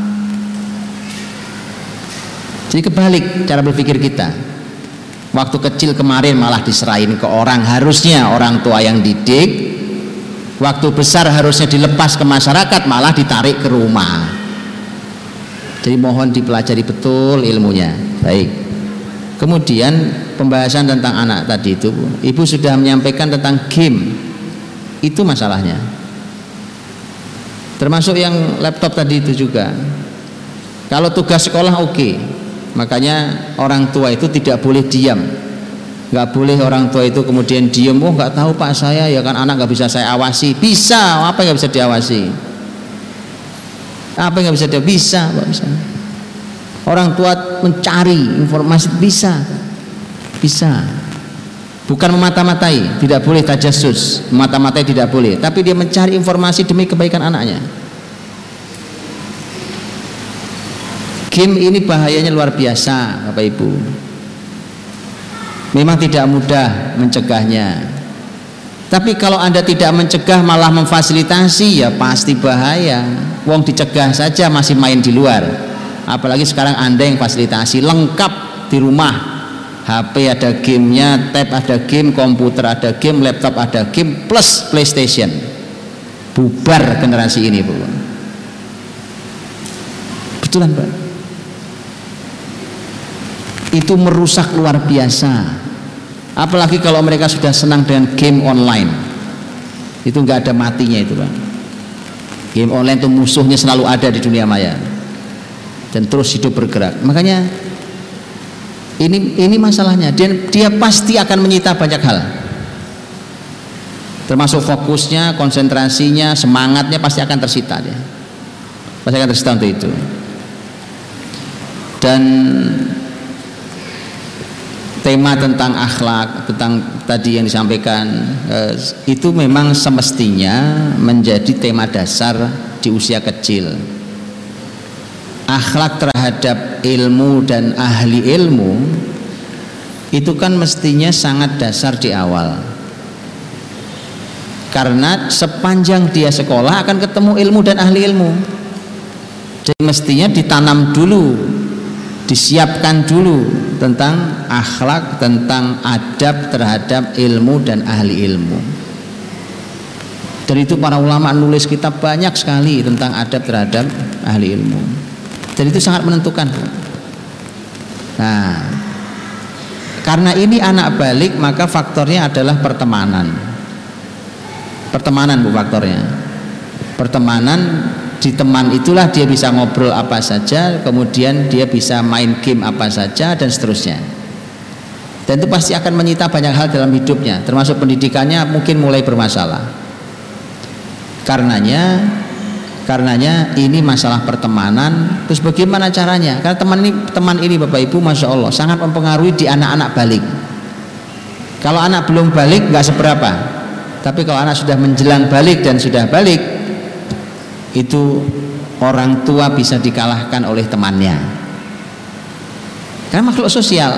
jadi kebalik cara berpikir kita. Waktu kecil kemarin malah diserahin ke orang, harusnya orang tua yang didik. Waktu besar harusnya dilepas ke masyarakat, malah ditarik ke rumah. Jadi mohon dipelajari betul ilmunya. Baik. Kemudian pembahasan tentang anak tadi itu, Ibu sudah menyampaikan tentang game. Itu masalahnya. Termasuk yang laptop tadi itu juga. Kalau tugas sekolah oke, okay makanya orang tua itu tidak boleh diam nggak boleh orang tua itu kemudian diam oh nggak tahu pak saya ya kan anak nggak bisa saya awasi bisa apa nggak bisa diawasi apa nggak bisa dia bisa pak bisa orang tua mencari informasi bisa bisa bukan memata-matai tidak boleh tajasus memata-matai tidak boleh tapi dia mencari informasi demi kebaikan anaknya Game ini bahayanya luar biasa, Bapak Ibu. Memang tidak mudah mencegahnya. Tapi kalau Anda tidak mencegah malah memfasilitasi ya pasti bahaya. Wong dicegah saja masih main di luar. Apalagi sekarang Anda yang fasilitasi lengkap di rumah. HP ada gamenya, tab ada game, komputer ada game, laptop ada game, plus PlayStation. Bubar generasi ini, Bu. Betulan, Pak itu merusak luar biasa apalagi kalau mereka sudah senang dengan game online itu nggak ada matinya itu Pak game online itu musuhnya selalu ada di dunia maya dan terus hidup bergerak. Makanya ini ini masalahnya. Dan dia pasti akan menyita banyak hal. Termasuk fokusnya konsentrasinya semangatnya pasti akan tersita dia. Pasti akan tersita untuk itu. Dan tema tentang akhlak tentang tadi yang disampaikan eh, itu memang semestinya menjadi tema dasar di usia kecil akhlak terhadap ilmu dan ahli ilmu itu kan mestinya sangat dasar di awal karena sepanjang dia sekolah akan ketemu ilmu dan ahli ilmu jadi mestinya ditanam dulu disiapkan dulu tentang akhlak, tentang adab terhadap ilmu dan ahli ilmu. Dari itu para ulama nulis kitab banyak sekali tentang adab terhadap ahli ilmu. Dan itu sangat menentukan. Nah, karena ini anak balik maka faktornya adalah pertemanan. Pertemanan bu faktornya. Pertemanan di teman itulah dia bisa ngobrol apa saja kemudian dia bisa main game apa saja dan seterusnya dan itu pasti akan menyita banyak hal dalam hidupnya termasuk pendidikannya mungkin mulai bermasalah karenanya karenanya ini masalah pertemanan. Terus bagaimana caranya? Karena teman ini teman ini Bapak Ibu Masya Allah sangat mempengaruhi di anak-anak balik. Kalau anak belum balik nggak seberapa. Tapi kalau anak sudah menjelang balik dan sudah balik itu orang tua bisa dikalahkan oleh temannya. Karena makhluk sosial.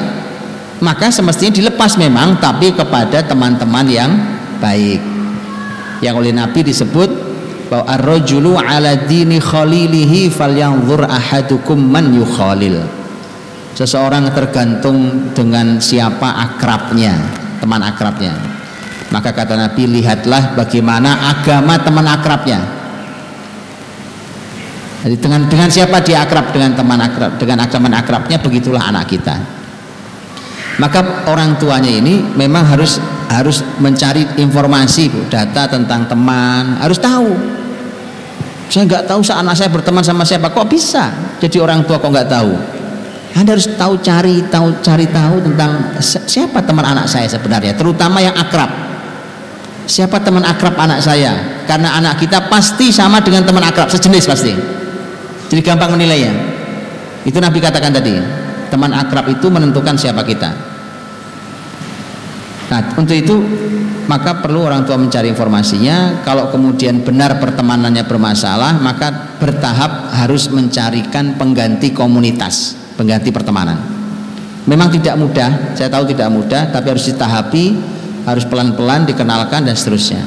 Maka semestinya dilepas memang tapi kepada teman-teman yang baik. Yang oleh Nabi disebut bahwa ar-rajulu ala dini khalilihi falyanzur ahadukum man yukhalil. Seseorang tergantung dengan siapa akrabnya teman akrabnya. Maka kata Nabi lihatlah bagaimana agama teman akrabnya. Jadi dengan dengan siapa dia akrab? Dengan teman akrab, dengan teman akrabnya begitulah anak kita. Maka orang tuanya ini memang harus harus mencari informasi Bu, data tentang teman harus tahu. Saya nggak tahu saat anak saya berteman sama siapa kok bisa? Jadi orang tua kok nggak tahu? Anda harus tahu cari tahu cari tahu tentang si- siapa teman anak saya sebenarnya terutama yang akrab. Siapa teman akrab anak saya? Karena anak kita pasti sama dengan teman akrab sejenis pasti. Jadi gampang menilainya. Itu Nabi katakan tadi teman akrab itu menentukan siapa kita. Nah untuk itu maka perlu orang tua mencari informasinya. Kalau kemudian benar pertemanannya bermasalah maka bertahap harus mencarikan pengganti komunitas pengganti pertemanan. Memang tidak mudah saya tahu tidak mudah tapi harus ditahapi harus pelan-pelan dikenalkan dan seterusnya.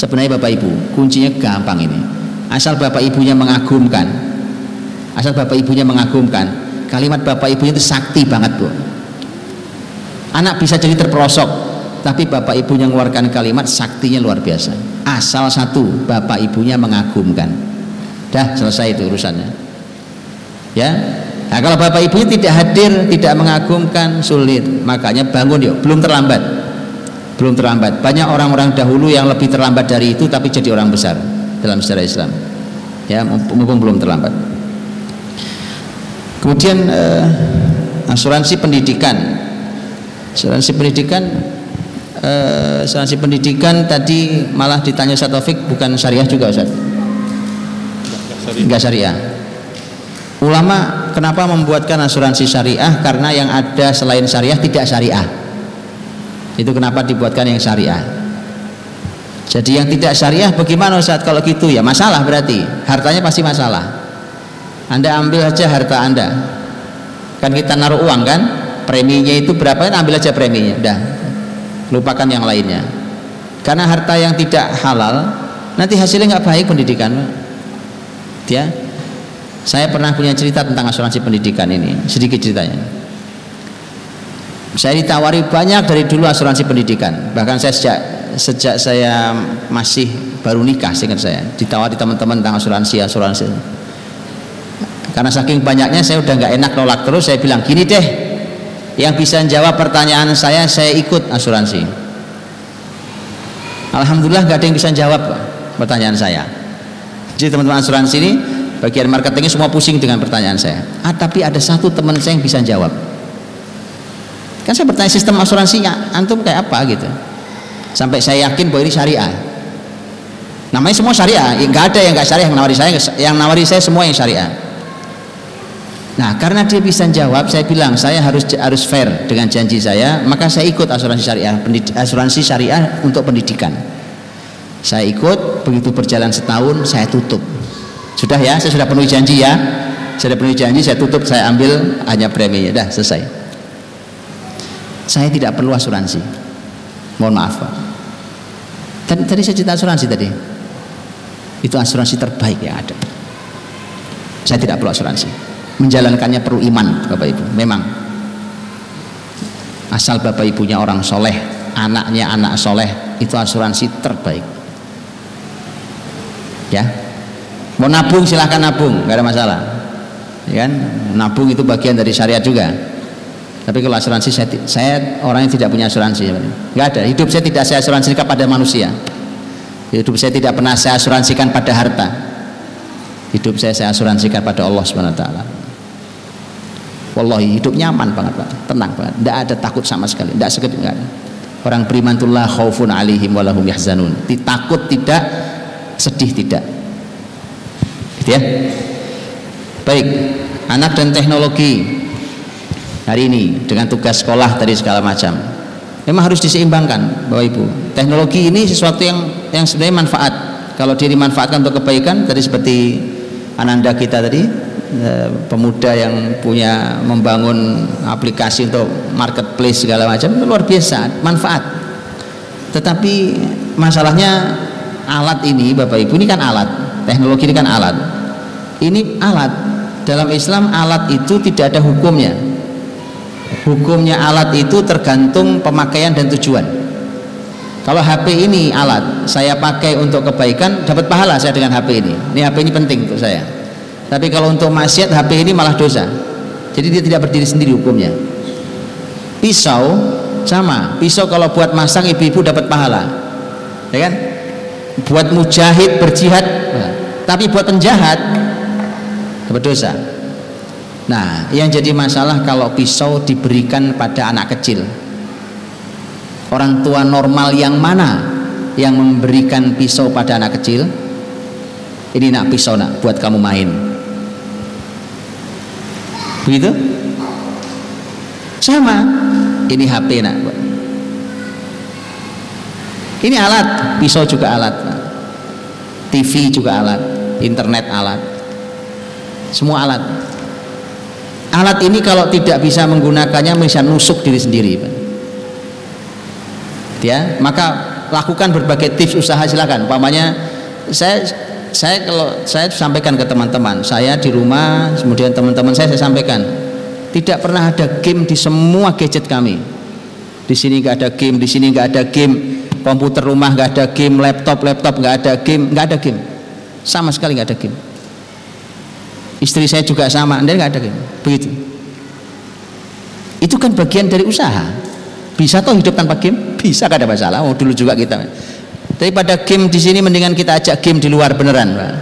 Sebenarnya Bapak Ibu kuncinya gampang ini. Asal Bapak Ibunya mengagumkan. Asal Bapak Ibunya mengagumkan kalimat Bapak Ibunya itu sakti banget Bu. Anak bisa jadi terperosok tapi bapak ibunya mengeluarkan kalimat saktinya luar biasa. Asal satu bapak ibunya mengagumkan. Dah selesai itu urusannya. Ya? Nah kalau bapak ibunya tidak hadir tidak mengagumkan sulit. Makanya bangun yuk. Belum terlambat. Belum terlambat. Banyak orang-orang dahulu yang lebih terlambat dari itu tapi jadi orang besar dalam sejarah Islam. Ya mumpung belum terlambat kemudian eh, asuransi pendidikan. Asuransi pendidikan eh, asuransi pendidikan tadi malah ditanya Ustaz Taufik bukan syariah juga Ustaz? Enggak syariah. Ulama kenapa membuatkan asuransi syariah? Karena yang ada selain syariah tidak syariah. Itu kenapa dibuatkan yang syariah. Jadi yang tidak syariah bagaimana Ustaz? Kalau gitu ya masalah berarti. Hartanya pasti masalah anda ambil aja harta Anda. Kan kita naruh uang kan? Preminya itu berapa? Ambil aja preminya. Udah. Lupakan yang lainnya. Karena harta yang tidak halal nanti hasilnya nggak baik pendidikan. Ya. Saya pernah punya cerita tentang asuransi pendidikan ini, sedikit ceritanya. Saya ditawari banyak dari dulu asuransi pendidikan. Bahkan saya sejak sejak saya masih baru nikah, seingat saya, ditawari teman-teman tentang asuransi asuransi karena saking banyaknya saya udah nggak enak nolak terus saya bilang gini deh yang bisa jawab pertanyaan saya saya ikut asuransi. Alhamdulillah nggak ada yang bisa jawab pertanyaan saya. Jadi teman-teman asuransi ini bagian marketingnya semua pusing dengan pertanyaan saya. Ah tapi ada satu teman saya yang bisa jawab. Kan saya bertanya sistem asuransinya antum kayak apa gitu. Sampai saya yakin bahwa ini syariah. Namanya semua syariah nggak ada yang nggak syariah yang nawari saya yang nawari saya semua yang syariah Nah, karena dia bisa jawab, saya bilang saya harus harus fair dengan janji saya, maka saya ikut asuransi syariah, asuransi syariah untuk pendidikan. Saya ikut, begitu berjalan setahun, saya tutup. Sudah ya, saya sudah penuhi janji ya. Saya sudah penuhi janji, saya tutup, saya ambil hanya preminya, dah selesai. Saya tidak perlu asuransi. Mohon maaf, Pak. Tadi, tadi saya cerita asuransi tadi. Itu asuransi terbaik yang ada. Saya tidak perlu asuransi menjalankannya perlu iman Bapak Ibu. Memang. Asal Bapak Ibunya orang soleh anaknya anak soleh itu asuransi terbaik. Ya. Mau nabung silahkan nabung nggak ada masalah. Ya kan? Nabung itu bagian dari syariat juga. Tapi kalau asuransi saya, saya orang yang tidak punya asuransi nggak ada. Hidup saya tidak saya asuransikan pada manusia. Hidup saya tidak pernah saya asuransikan pada harta. Hidup saya saya asuransikan pada Allah Subhanahu wa taala Wallahi hidup nyaman banget Pak, tenang banget. Tidak ada takut sama sekali, tidak sekedar. Orang beriman itu la khaufun alaihim walahum yahzanun. Takut tidak, sedih tidak. Gitu ya. Baik, anak dan teknologi hari ini dengan tugas sekolah tadi segala macam. Memang harus diseimbangkan Bapak Ibu. Teknologi ini sesuatu yang yang sebenarnya manfaat. Kalau dia dimanfaatkan untuk kebaikan tadi seperti ananda kita tadi pemuda yang punya membangun aplikasi untuk marketplace segala macam itu luar biasa manfaat. Tetapi masalahnya alat ini Bapak Ibu ini kan alat teknologi ini kan alat. Ini alat dalam Islam alat itu tidak ada hukumnya. Hukumnya alat itu tergantung pemakaian dan tujuan. Kalau HP ini alat saya pakai untuk kebaikan dapat pahala saya dengan HP ini. Ini HP ini penting untuk saya tapi kalau untuk maksiat HP ini malah dosa. Jadi dia tidak berdiri sendiri hukumnya. Pisau sama. Pisau kalau buat masak ibu-ibu dapat pahala. Ya kan? Buat mujahid berjihad nah, tapi buat penjahat dapat dosa. Nah yang jadi masalah kalau pisau diberikan pada anak kecil. Orang tua normal yang mana yang memberikan pisau pada anak kecil? Ini nak pisau nak buat kamu main begitu? Sama. Ini HP nak ini alat. Pisau juga alat TV juga alat. Internet alat. Semua alat. Alat ini kalau tidak bisa menggunakannya bisa nusuk diri sendiri ya. Maka lakukan berbagai tips usaha silakan. Umpamanya saya saya kalau saya sampaikan ke teman-teman saya di rumah kemudian teman-teman saya saya sampaikan tidak pernah ada game di semua gadget kami. Di sini nggak ada game di sini nggak ada game komputer rumah nggak ada game laptop laptop nggak ada game nggak ada game. Sama sekali nggak ada game. Istri saya juga sama anda nggak ada game. Begitu. Itu kan bagian dari usaha. Bisa toh hidup tanpa game? Bisa gak ada masalah. Oh dulu juga kita daripada game di sini mendingan kita ajak game di luar beneran Pak.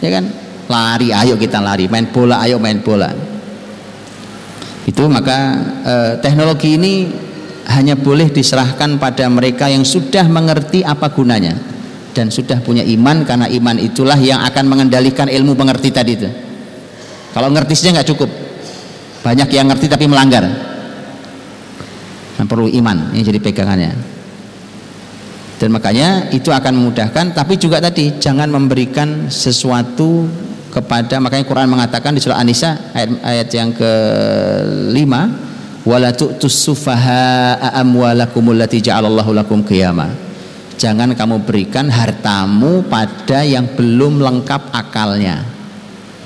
ya kan? Lari ayo kita lari. Main bola ayo main bola. Itu maka eh, teknologi ini hanya boleh diserahkan pada mereka yang sudah mengerti apa gunanya dan sudah punya iman karena iman itulah yang akan mengendalikan ilmu pengerti tadi itu. Kalau ngerti saja nggak cukup. Banyak yang ngerti tapi melanggar. Nah, perlu iman yang jadi pegangannya dan makanya itu akan memudahkan tapi juga tadi jangan memberikan sesuatu kepada makanya Quran mengatakan di surah An-Nisa ayat, ayat yang ke-5 wala tu'tus sufaha amwalakum allati ja'alallahu lakum qiyama. Jangan kamu berikan hartamu pada yang belum lengkap akalnya.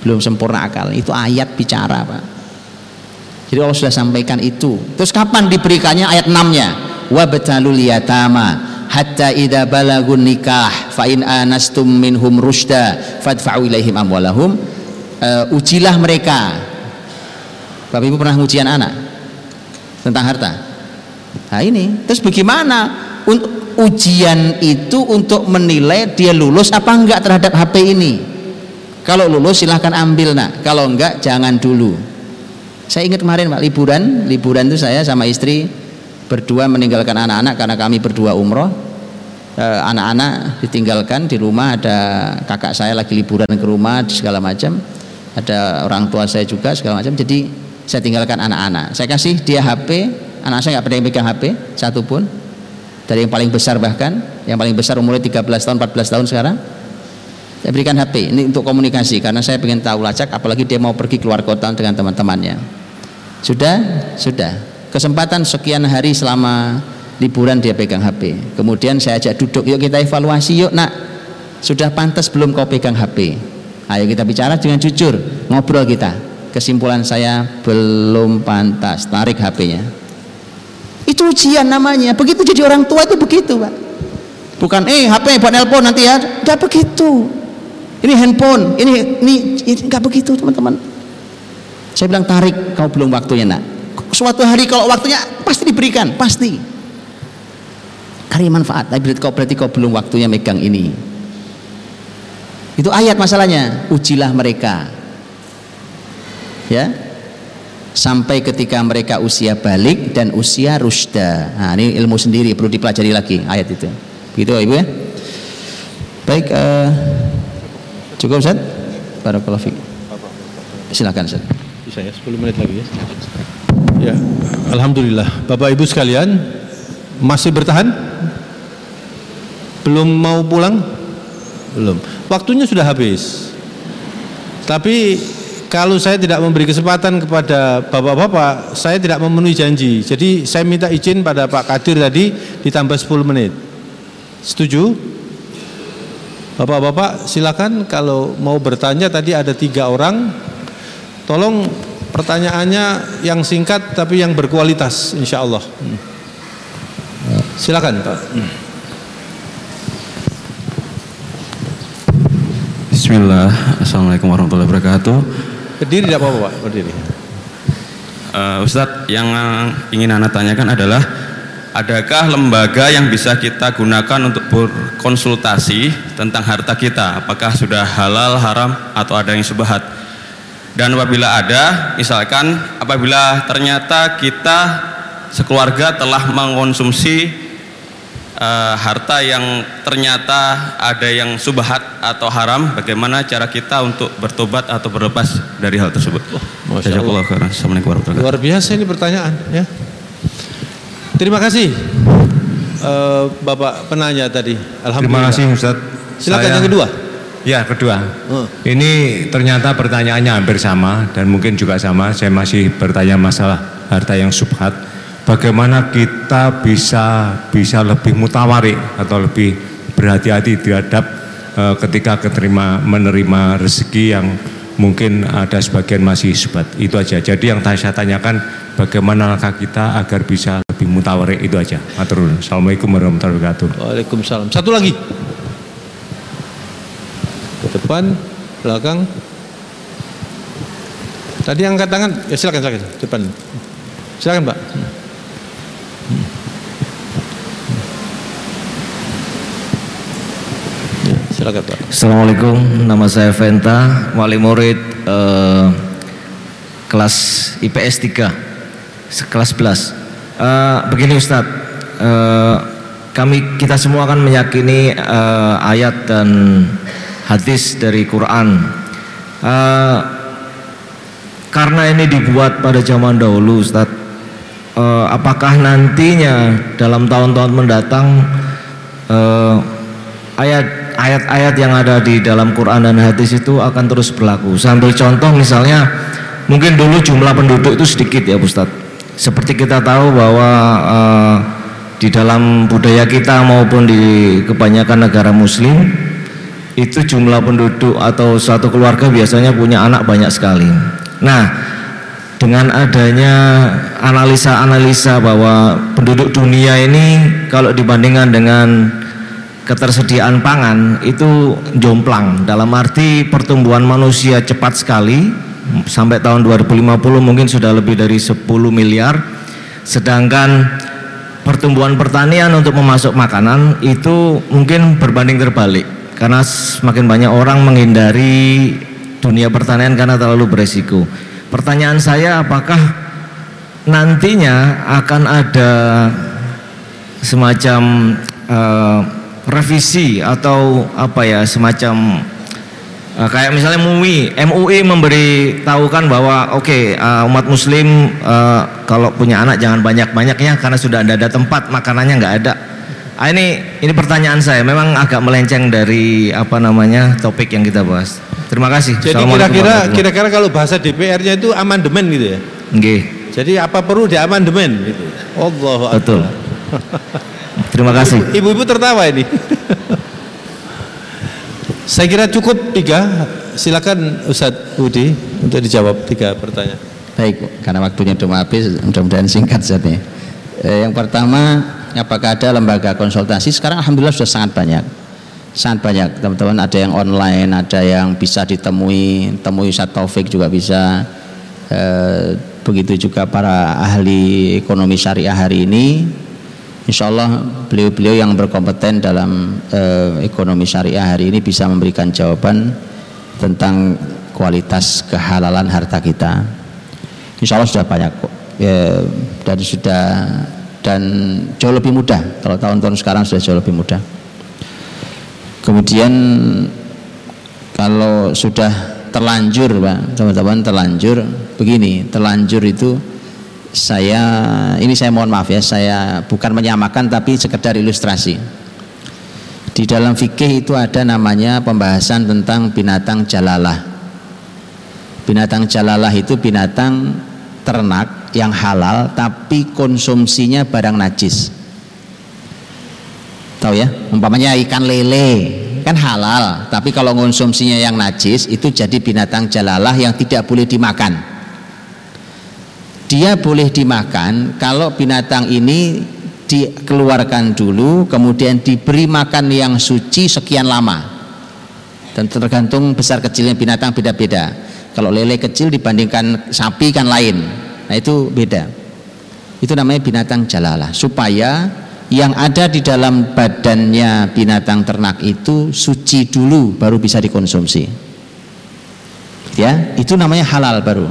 Belum sempurna akal. Itu ayat bicara Pak. Jadi Allah sudah sampaikan itu. Terus kapan diberikannya? Ayat 6 nya wabtalul yatama hatta idza balagun nikah fa in anastum minhum rusda fadfa'u ilaihim amwalahum. Uh, ujilah mereka. Bapak Ibu pernah ujian anak tentang harta? Nah ini. Terus bagaimana ujian itu untuk menilai dia lulus apa enggak terhadap HP ini? Kalau lulus silahkan ambil nak. Kalau enggak jangan dulu. Saya ingat kemarin Pak liburan. Liburan itu saya sama istri berdua meninggalkan anak-anak karena kami berdua umroh. Eh, anak-anak ditinggalkan di rumah ada kakak saya lagi liburan ke rumah segala macam. Ada orang tua saya juga segala macam. Jadi saya tinggalkan anak-anak. Saya kasih dia HP anak saya nggak pernah pegang HP satu pun. Dari yang paling besar bahkan yang paling besar umurnya 13 tahun 14 tahun sekarang. Saya berikan HP ini untuk komunikasi karena saya ingin tahu lacak apalagi dia mau pergi keluar kota dengan teman-temannya. Sudah? Sudah kesempatan sekian hari selama liburan dia pegang HP kemudian saya ajak duduk yuk kita evaluasi yuk nak. Sudah pantas belum kau pegang HP ayo kita bicara dengan jujur ngobrol kita. Kesimpulan saya belum pantas tarik HP-nya itu ujian namanya. Begitu jadi orang tua itu begitu pak. Bukan eh HP buat nelpon nanti ya. Nggak begitu. Ini handphone ini ini, ini nggak begitu teman-teman. Saya bilang tarik kau belum waktunya nak suatu hari kalau waktunya pasti diberikan pasti. Karena manfaat. Tapi kau berarti kau belum waktunya megang ini. Itu ayat masalahnya. Ujilah mereka. Ya. Sampai ketika mereka usia balik dan usia rusda nah ini ilmu sendiri perlu dipelajari lagi ayat itu. Begitu ibu ya? Baik uh, cukup Ustaz? Barakallahu fiik silakan Ustaz. Bisa ya 10 menit lagi ya Ya, alhamdulillah. Bapak Ibu sekalian, masih bertahan? Belum mau pulang? Belum. Waktunya sudah habis. Tapi kalau saya tidak memberi kesempatan kepada bapak-bapak, saya tidak memenuhi janji. Jadi saya minta izin pada Pak Kadir tadi ditambah 10 menit. Setuju? Bapak-bapak silakan kalau mau bertanya tadi ada tiga orang, tolong Pertanyaannya yang singkat tapi yang berkualitas insya Allah. Hmm. Silakan Pak. Bismillah, Assalamualaikum warahmatullahi wabarakatuh. Berdiri tidak apa-apa Pak, berdiri. Uh, Ustadz, yang ingin Anda tanyakan adalah adakah lembaga yang bisa kita gunakan untuk berkonsultasi tentang harta kita? Apakah sudah halal, haram, atau ada yang subhat? Dan apabila ada, misalkan apabila ternyata kita sekeluarga telah mengkonsumsi uh, harta yang ternyata ada yang subhat atau haram, bagaimana cara kita untuk bertobat atau berlepas dari hal tersebut? Assalamualaikum warahmatullahi Luar biasa ini pertanyaan ya. Terima kasih uh, Bapak penanya tadi. Terima Alhamdulillah. kasih Ustaz. Silakan Saya- yang kedua. Ya kedua. Hmm. Ini ternyata pertanyaannya hampir sama dan mungkin juga sama. Saya masih bertanya masalah harta yang subhat. Bagaimana kita bisa bisa lebih mutawari atau lebih berhati-hati terhadap eh, ketika keterima menerima rezeki yang mungkin ada sebagian masih subhat. Itu aja. Jadi yang saya tanyakan bagaimana langkah kita agar bisa lebih mutawari itu aja. Assalamualaikum warahmatullahi wabarakatuh. Waalaikumsalam. Satu lagi. Depan, belakang. Tadi angkat tangan, ya silakan silakan depan. Silakan Pak. Ya. Assalamualaikum, nama saya Venta, wali murid eh, kelas IPS 3, se- kelas 11. Eh, begini Ustadz, eh, kami kita semua kan meyakini eh, ayat dan hadis dari Quran. Eh, karena ini dibuat pada zaman dahulu Ustadz, eh, apakah nantinya dalam tahun-tahun mendatang eh, ayat ayat-ayat yang ada di dalam Quran dan hadis itu akan terus berlaku. Sambil contoh misalnya mungkin dulu jumlah penduduk itu sedikit ya Ustadz. Seperti kita tahu bahwa eh, di dalam budaya kita maupun di kebanyakan negara muslim itu jumlah penduduk atau satu keluarga biasanya punya anak banyak sekali. Nah, dengan adanya analisa-analisa bahwa penduduk dunia ini kalau dibandingkan dengan ketersediaan pangan itu jomplang. Dalam arti pertumbuhan manusia cepat sekali. Sampai tahun 2050 mungkin sudah lebih dari 10 miliar. Sedangkan pertumbuhan pertanian untuk memasok makanan itu mungkin berbanding terbalik karena semakin banyak orang menghindari dunia pertanian karena terlalu beresiko. Pertanyaan saya apakah nantinya akan ada semacam eh, revisi atau apa ya semacam eh, kayak misalnya MUI MUI memberitahukan bahwa oke eh, umat muslim eh, kalau punya anak jangan banyak-banyaknya karena sudah ada, ada tempat makanannya nggak ada Ah, ini ini pertanyaan saya memang agak melenceng dari apa namanya topik yang kita bahas terima kasih Jadi kira-kira kira-kira kalau bahasa DPR-nya itu amandemen gitu ya. Nggih, Jadi apa perlu di amandemen gitu. Allahu Akbar. betul terima kasih Ibu-ibu tertawa ini. Saya kira cukup tiga. Silakan Ustadz Budi untuk dijawab tiga pertanyaan. Baik, karena waktunya sudah mau habis, mudah-mudahan singkat saja. Eh, yang pertama, apakah ada lembaga konsultasi? Sekarang alhamdulillah sudah sangat banyak. Sangat banyak, teman-teman. Ada yang online, ada yang bisa ditemui, temui Ustaz Taufik juga bisa. Eh, begitu juga para ahli ekonomi syariah hari ini. Insya Allah beliau-beliau yang berkompeten dalam eh, ekonomi syariah hari ini bisa memberikan jawaban tentang kualitas kehalalan harta kita. Insya Allah sudah banyak kok ya, dan sudah dan jauh lebih mudah. Kalau tahun-tahun sekarang sudah jauh lebih mudah. Kemudian kalau sudah terlanjur pak teman-teman terlanjur begini terlanjur itu saya ini saya mohon maaf ya saya bukan menyamakan tapi sekedar ilustrasi. Di dalam fikih itu ada namanya pembahasan tentang binatang jalalah. Binatang jalalah itu binatang ternak yang halal tapi konsumsinya barang najis. Tahu ya? Umpamanya ikan lele kan halal tapi kalau konsumsinya yang najis itu jadi binatang jalalah yang tidak boleh dimakan. Dia boleh dimakan kalau binatang ini dikeluarkan dulu kemudian diberi makan yang suci sekian lama. Dan tergantung besar kecilnya binatang beda-beda. Kalau lele kecil dibandingkan sapi kan lain Nah itu beda. Itu namanya binatang jalalah. Supaya yang ada di dalam badannya binatang ternak itu suci dulu baru bisa dikonsumsi. Ya, itu namanya halal baru.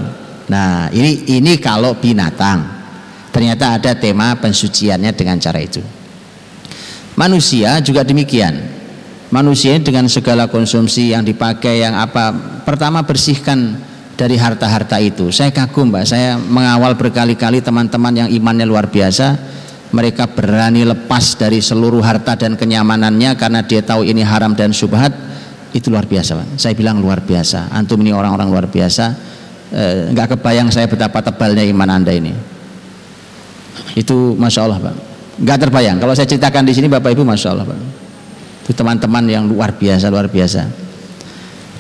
Nah, ini ini kalau binatang. Ternyata ada tema pensuciannya dengan cara itu. Manusia juga demikian. Manusia dengan segala konsumsi yang dipakai yang apa pertama bersihkan dari harta-harta itu. Saya kagum, Mbak. Saya mengawal berkali-kali teman-teman yang imannya luar biasa. Mereka berani lepas dari seluruh harta dan kenyamanannya karena dia tahu ini haram dan subhat. Itu luar biasa, Pak. Saya bilang luar biasa. Antum ini orang-orang luar biasa. Eh, nggak kebayang saya betapa tebalnya iman Anda ini. Itu masya Allah, Pak. Nggak terbayang. Kalau saya ceritakan di sini, Bapak Ibu, masya Allah, Pak. Itu teman-teman yang luar biasa, luar biasa.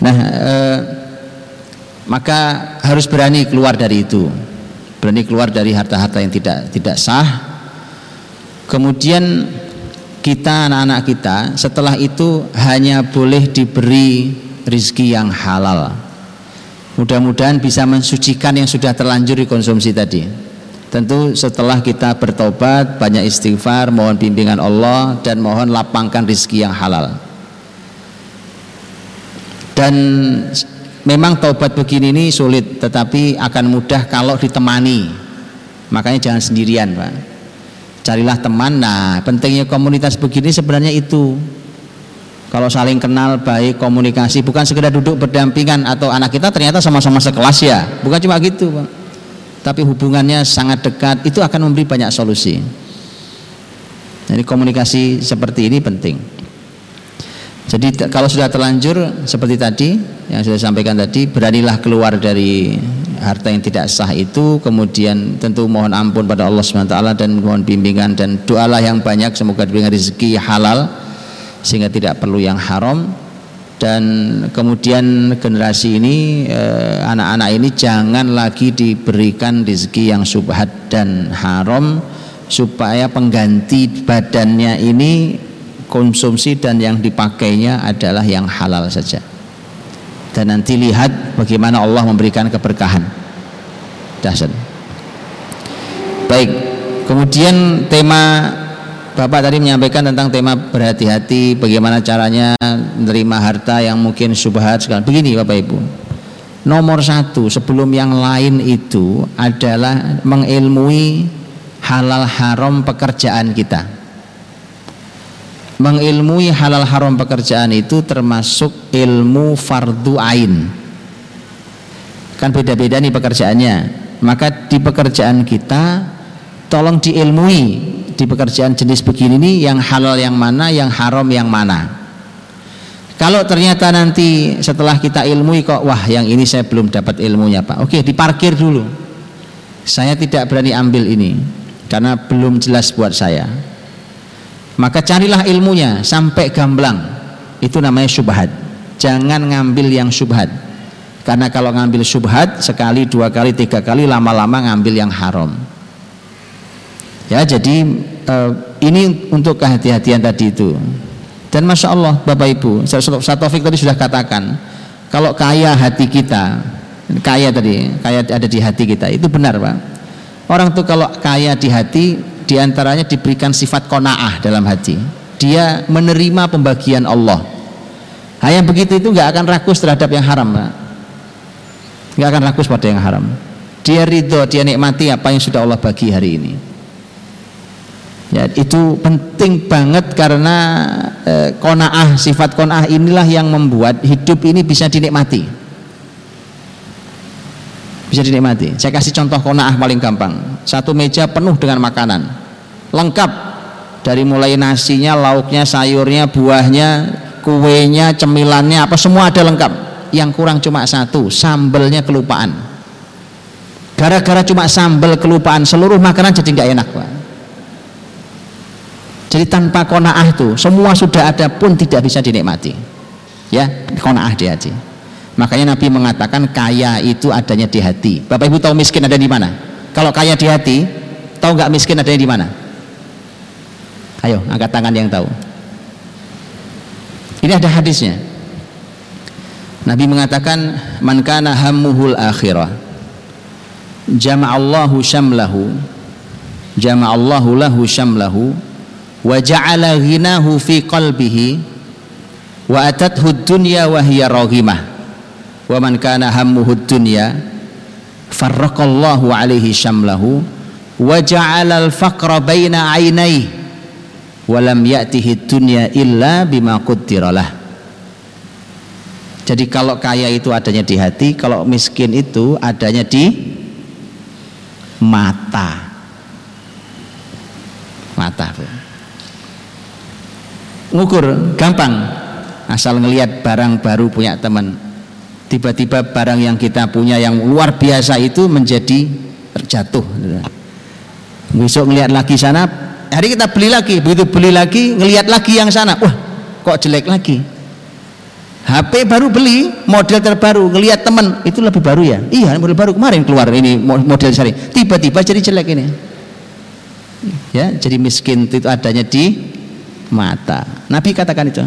Nah, eh, maka harus berani keluar dari itu. Berani keluar dari harta-harta yang tidak tidak sah. Kemudian kita anak-anak kita setelah itu hanya boleh diberi rizki yang halal. Mudah-mudahan bisa mensucikan yang sudah terlanjur dikonsumsi tadi. Tentu setelah kita bertobat banyak istighfar mohon bimbingan Allah dan mohon lapangkan rizki yang halal. Dan memang taubat begini ini sulit tetapi akan mudah kalau ditemani. Makanya jangan sendirian Pak. Carilah teman. Nah pentingnya komunitas begini sebenarnya itu. Kalau saling kenal baik komunikasi bukan sekedar duduk berdampingan atau anak kita ternyata sama-sama sekelas ya. Bukan cuma gitu Pak. Tapi hubungannya sangat dekat itu akan memberi banyak solusi. Jadi komunikasi seperti ini penting jadi kalau sudah terlanjur seperti tadi yang sudah sampaikan tadi, beranilah keluar dari harta yang tidak sah itu, kemudian tentu mohon ampun pada Allah SWT dan mohon bimbingan dan doalah yang banyak semoga diberikan rezeki halal sehingga tidak perlu yang haram. Dan kemudian generasi ini eh, anak-anak ini jangan lagi diberikan rezeki yang subhat dan haram supaya pengganti badannya ini konsumsi dan yang dipakainya adalah yang halal saja. Dan nanti lihat bagaimana Allah memberikan keberkahan. Dahsyat. Baik kemudian tema Bapak tadi menyampaikan tentang tema berhati-hati bagaimana caranya menerima harta yang mungkin subhat sekali begini Bapak Ibu. Nomor satu sebelum yang lain itu adalah mengilmui halal haram pekerjaan kita mengilmui halal haram pekerjaan itu termasuk ilmu fardu ain. Kan beda-beda nih pekerjaannya. Maka di pekerjaan kita tolong diilmui di pekerjaan jenis begini nih yang halal yang mana yang haram yang mana. Kalau ternyata nanti setelah kita ilmui kok wah yang ini saya belum dapat ilmunya pak. Oke diparkir dulu. Saya tidak berani ambil ini karena belum jelas buat saya maka carilah ilmunya sampai gamblang. Itu namanya syubhat. Jangan ngambil yang syubhat. Karena kalau ngambil syubhat sekali dua kali tiga kali lama-lama ngambil yang haram. Ya jadi eh, ini untuk kehati-hatian tadi itu. Dan masya Allah bapak ibu saya Taufik tadi sudah katakan kalau kaya hati kita kaya tadi kaya ada di hati kita itu benar pak. Orang tuh kalau kaya di hati di antaranya diberikan sifat kona'ah dalam hati dia menerima pembagian Allah. Nah, begitu itu nggak akan rakus terhadap yang haram nggak akan rakus pada yang haram. Dia ridho, dia nikmati apa yang sudah Allah bagi hari ini. Ya itu penting banget karena eh, kona'ah sifat kona'ah inilah yang membuat hidup ini bisa dinikmati bisa dinikmati saya kasih contoh kona'ah paling gampang satu meja penuh dengan makanan lengkap dari mulai nasinya, lauknya, sayurnya, buahnya, kuenya, cemilannya, apa semua ada lengkap. Yang kurang cuma satu, sambelnya kelupaan. Gara-gara cuma sambel kelupaan, seluruh makanan jadi nggak enak, Pak. Jadi tanpa konaah itu, semua sudah ada pun tidak bisa dinikmati. Ya, konaah di hati. Makanya Nabi mengatakan kaya itu adanya di hati. Bapak Ibu tahu miskin ada di mana? Kalau kaya di hati, tahu nggak miskin adanya di mana? Ayo, angkat tangan yang tahu. Ini ada hadisnya. Nabi mengatakan, "Man kana hammuhul akhirah." jama'allahu syamlahu jama'allahu lahu syamlahu wa ja'ala ghinahu fi qalbihi wa atathu dunya wa hiya raghimah wa man kana hammuhu dunya farraqallahu alaihi syamlahu wa ja'ala al-faqra baina 'ainaihi wa lam ya'tihi dunya illa bima qaddaralah jadi kalau kaya itu adanya di hati, kalau miskin itu adanya di mata. Mata. Ngukur gampang. Asal ngelihat barang baru punya teman. Tiba-tiba barang yang kita punya yang luar biasa itu menjadi terjatuh. Besok ngelihat lagi sana, hari kita beli lagi, begitu beli lagi, ngelihat lagi yang sana, wah kok jelek lagi? HP baru beli model terbaru. Ngelihat teman itu lebih baru ya? Iya model baru. Kemarin keluar ini model sari. Tiba-tiba jadi jelek ini. Ya jadi miskin itu adanya di mata. Nabi katakan itu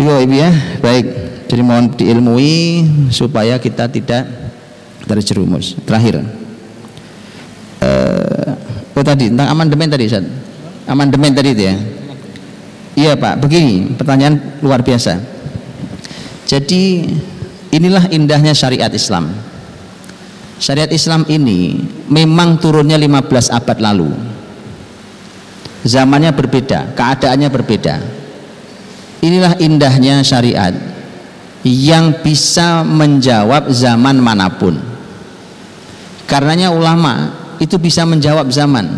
Ibu ibu ya baik jadi mohon diilmui supaya kita tidak terjerumus terakhir uh, oh tadi tentang amandemen tadi Ustaz amandemen tadi itu ya Iya Pak, begini pertanyaan luar biasa. Jadi inilah indahnya syariat Islam. Syariat Islam ini memang turunnya 15 abad lalu. Zamannya berbeda, keadaannya berbeda. Inilah indahnya syariat yang bisa menjawab zaman mana pun. Karenanya ulama itu bisa menjawab zaman.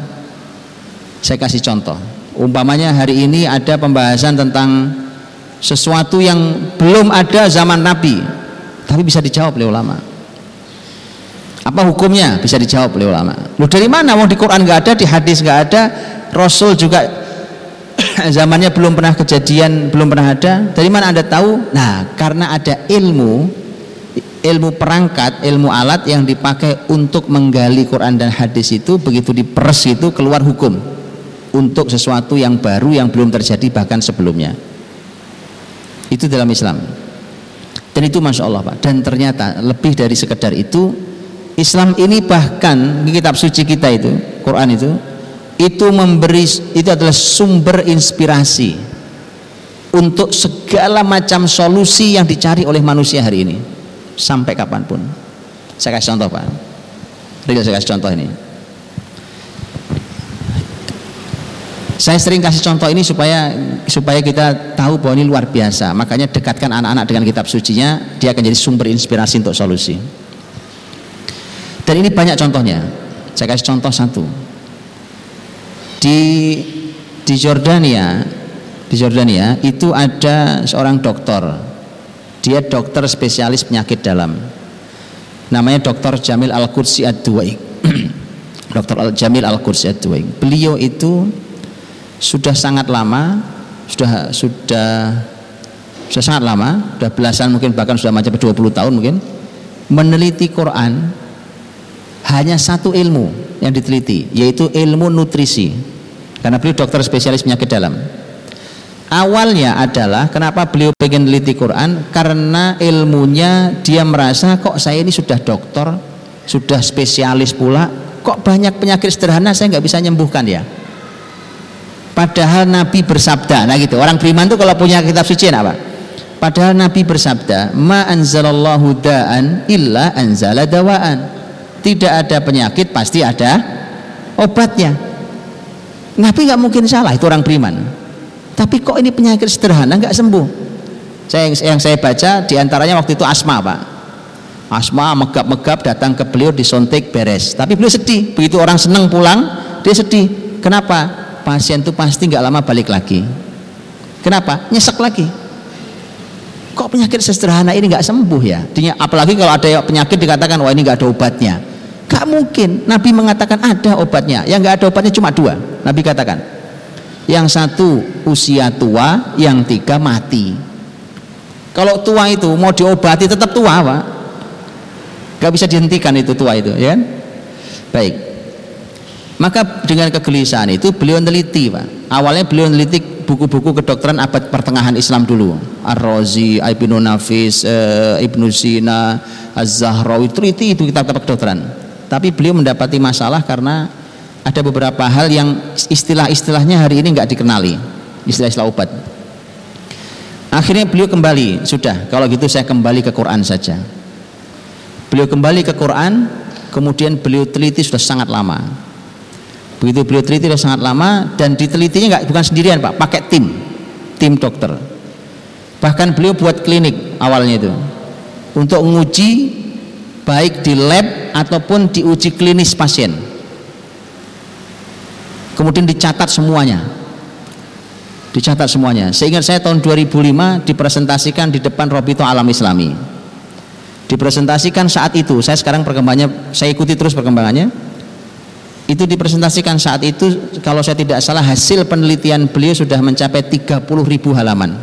Saya kasih contoh umpamanya hari ini ada pembahasan tentang sesuatu yang belum ada zaman Nabi tapi bisa dijawab oleh ulama apa hukumnya bisa dijawab oleh ulama lu dari mana mau di Quran nggak ada di hadis nggak ada Rasul juga zamannya belum pernah kejadian belum pernah ada. Dari mana anda tahu? Nah karena ada ilmu ilmu perangkat ilmu alat yang dipakai untuk menggali Quran dan hadis itu begitu diperes itu keluar hukum untuk sesuatu yang baru yang belum terjadi bahkan sebelumnya. Itu dalam Islam. Dan itu Masya Allah Pak. Dan ternyata lebih dari sekedar itu Islam ini bahkan di kitab suci kita itu Quran itu itu memberi itu adalah sumber inspirasi untuk segala macam solusi yang dicari oleh manusia hari ini sampai kapan pun saya kasih contoh Pak Real saya kasih contoh ini Saya sering kasih contoh ini supaya supaya kita tahu bahwa ini luar biasa. Makanya dekatkan anak-anak dengan kitab sucinya, dia akan jadi sumber inspirasi untuk solusi. Dan ini banyak contohnya. Saya kasih contoh satu. Di di Jordania, di Jordania itu ada seorang dokter. Dia dokter spesialis penyakit dalam. Namanya Dr. Jamil Al-Qudsi Ad-Duwaik. Dr. Al Jamil Al-Qudsi Ad-Duwaik. Beliau itu sudah sangat lama sudah sudah sudah sangat lama sudah belasan mungkin bahkan sudah macam 20 tahun mungkin meneliti Quran hanya satu ilmu yang diteliti yaitu ilmu nutrisi karena beliau dokter spesialis penyakit dalam awalnya adalah kenapa beliau pengen meneliti Quran karena ilmunya dia merasa kok saya ini sudah dokter sudah spesialis pula kok banyak penyakit sederhana saya nggak bisa nyembuhkan ya Padahal Nabi bersabda, nah gitu. Orang beriman tuh kalau punya kitab suci apa? Padahal Nabi bersabda, "Ma anzalallahu da'an illa anzala dawaan." Tidak ada penyakit pasti ada obatnya. Nabi nggak mungkin salah itu orang beriman. Tapi kok ini penyakit sederhana nggak sembuh? Saya yang saya baca di antaranya waktu itu asma pak. Asma megap-megap datang ke beliau disontek beres. Tapi beliau sedih. Begitu orang senang pulang, dia sedih. Kenapa? pasien itu pasti nggak lama balik lagi kenapa nyesek lagi kok penyakit sederhana ini nggak sembuh ya apalagi kalau ada penyakit dikatakan wah ini nggak ada obatnya Gak mungkin. Nabi mengatakan ada obatnya. Yang nggak ada obatnya cuma dua. Nabi katakan yang satu usia tua yang tiga mati. Kalau tua itu mau diobati tetap tua pak. Gak bisa dihentikan itu tua itu ya kan? Baik. Maka dengan kegelisahan itu beliau meneliti, Pak. Awalnya beliau meneliti buku-buku kedokteran abad pertengahan Islam dulu. Ar-Razi, Ibnu Nafis, eh, Ibnu Sina, Az-Zahrawi, teliti itu kitab-kitab kedokteran. Tapi beliau mendapati masalah karena ada beberapa hal yang istilah-istilahnya hari ini nggak dikenali, istilah-istilah obat. Akhirnya beliau kembali, sudah kalau gitu saya kembali ke Quran saja. Beliau kembali ke Quran, kemudian beliau teliti sudah sangat lama. Begitu beliau teliti sudah sangat lama dan ditelitinya nggak bukan sendirian pak, pakai tim, tim dokter. Bahkan beliau buat klinik awalnya itu untuk menguji baik di lab ataupun diuji klinis pasien. Kemudian dicatat semuanya. Dicatat semuanya. Seingat saya tahun 2005 dipresentasikan di depan Robito Alam Islami. Dipresentasikan saat itu. Saya sekarang perkembangannya saya ikuti terus perkembangannya. Itu dipresentasikan saat itu kalau saya tidak salah hasil penelitian beliau sudah mencapai 30 ribu halaman.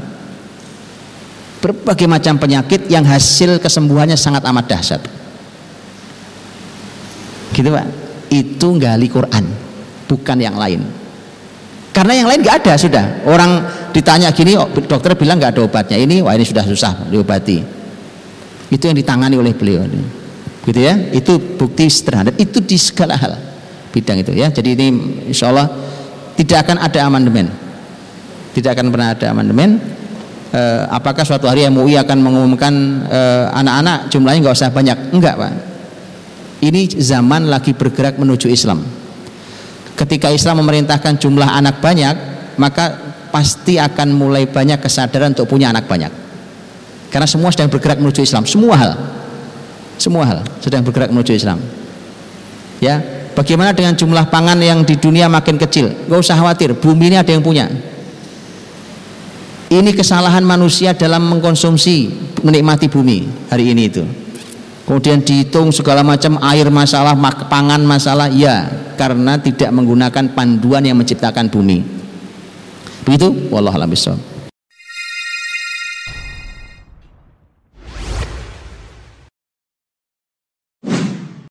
Berbagai macam penyakit yang hasil kesembuhannya sangat amat dahsyat gitu pak. Itu gali Quran bukan yang lain. Karena yang lain nggak ada sudah. Orang ditanya gini oh, dokter bilang nggak ada obatnya. Ini wah ini sudah susah diobati. Itu yang ditangani oleh beliau. Gitu ya. Itu bukti sederhana itu di segala hal bidang itu ya. Jadi ini insya Allah tidak akan ada amandemen. Tidak akan pernah ada amandemen. E, apakah suatu hari MUI akan mengumumkan eh, anak-anak jumlahnya nggak usah banyak? Enggak pak ini zaman lagi bergerak menuju Islam. Ketika Islam memerintahkan jumlah anak banyak maka pasti akan mulai banyak kesadaran untuk punya anak banyak. Karena semua sedang bergerak menuju Islam. Semua hal. Semua hal sedang bergerak menuju Islam. Ya bagaimana dengan jumlah pangan yang di dunia makin kecil? Gak usah khawatir bumi ini ada yang punya. Ini kesalahan manusia dalam mengkonsumsi menikmati bumi hari ini itu kemudian dihitung segala macam air masalah pangan masalah ya karena tidak menggunakan panduan yang menciptakan bumi. Begitu? Wallahu a'lam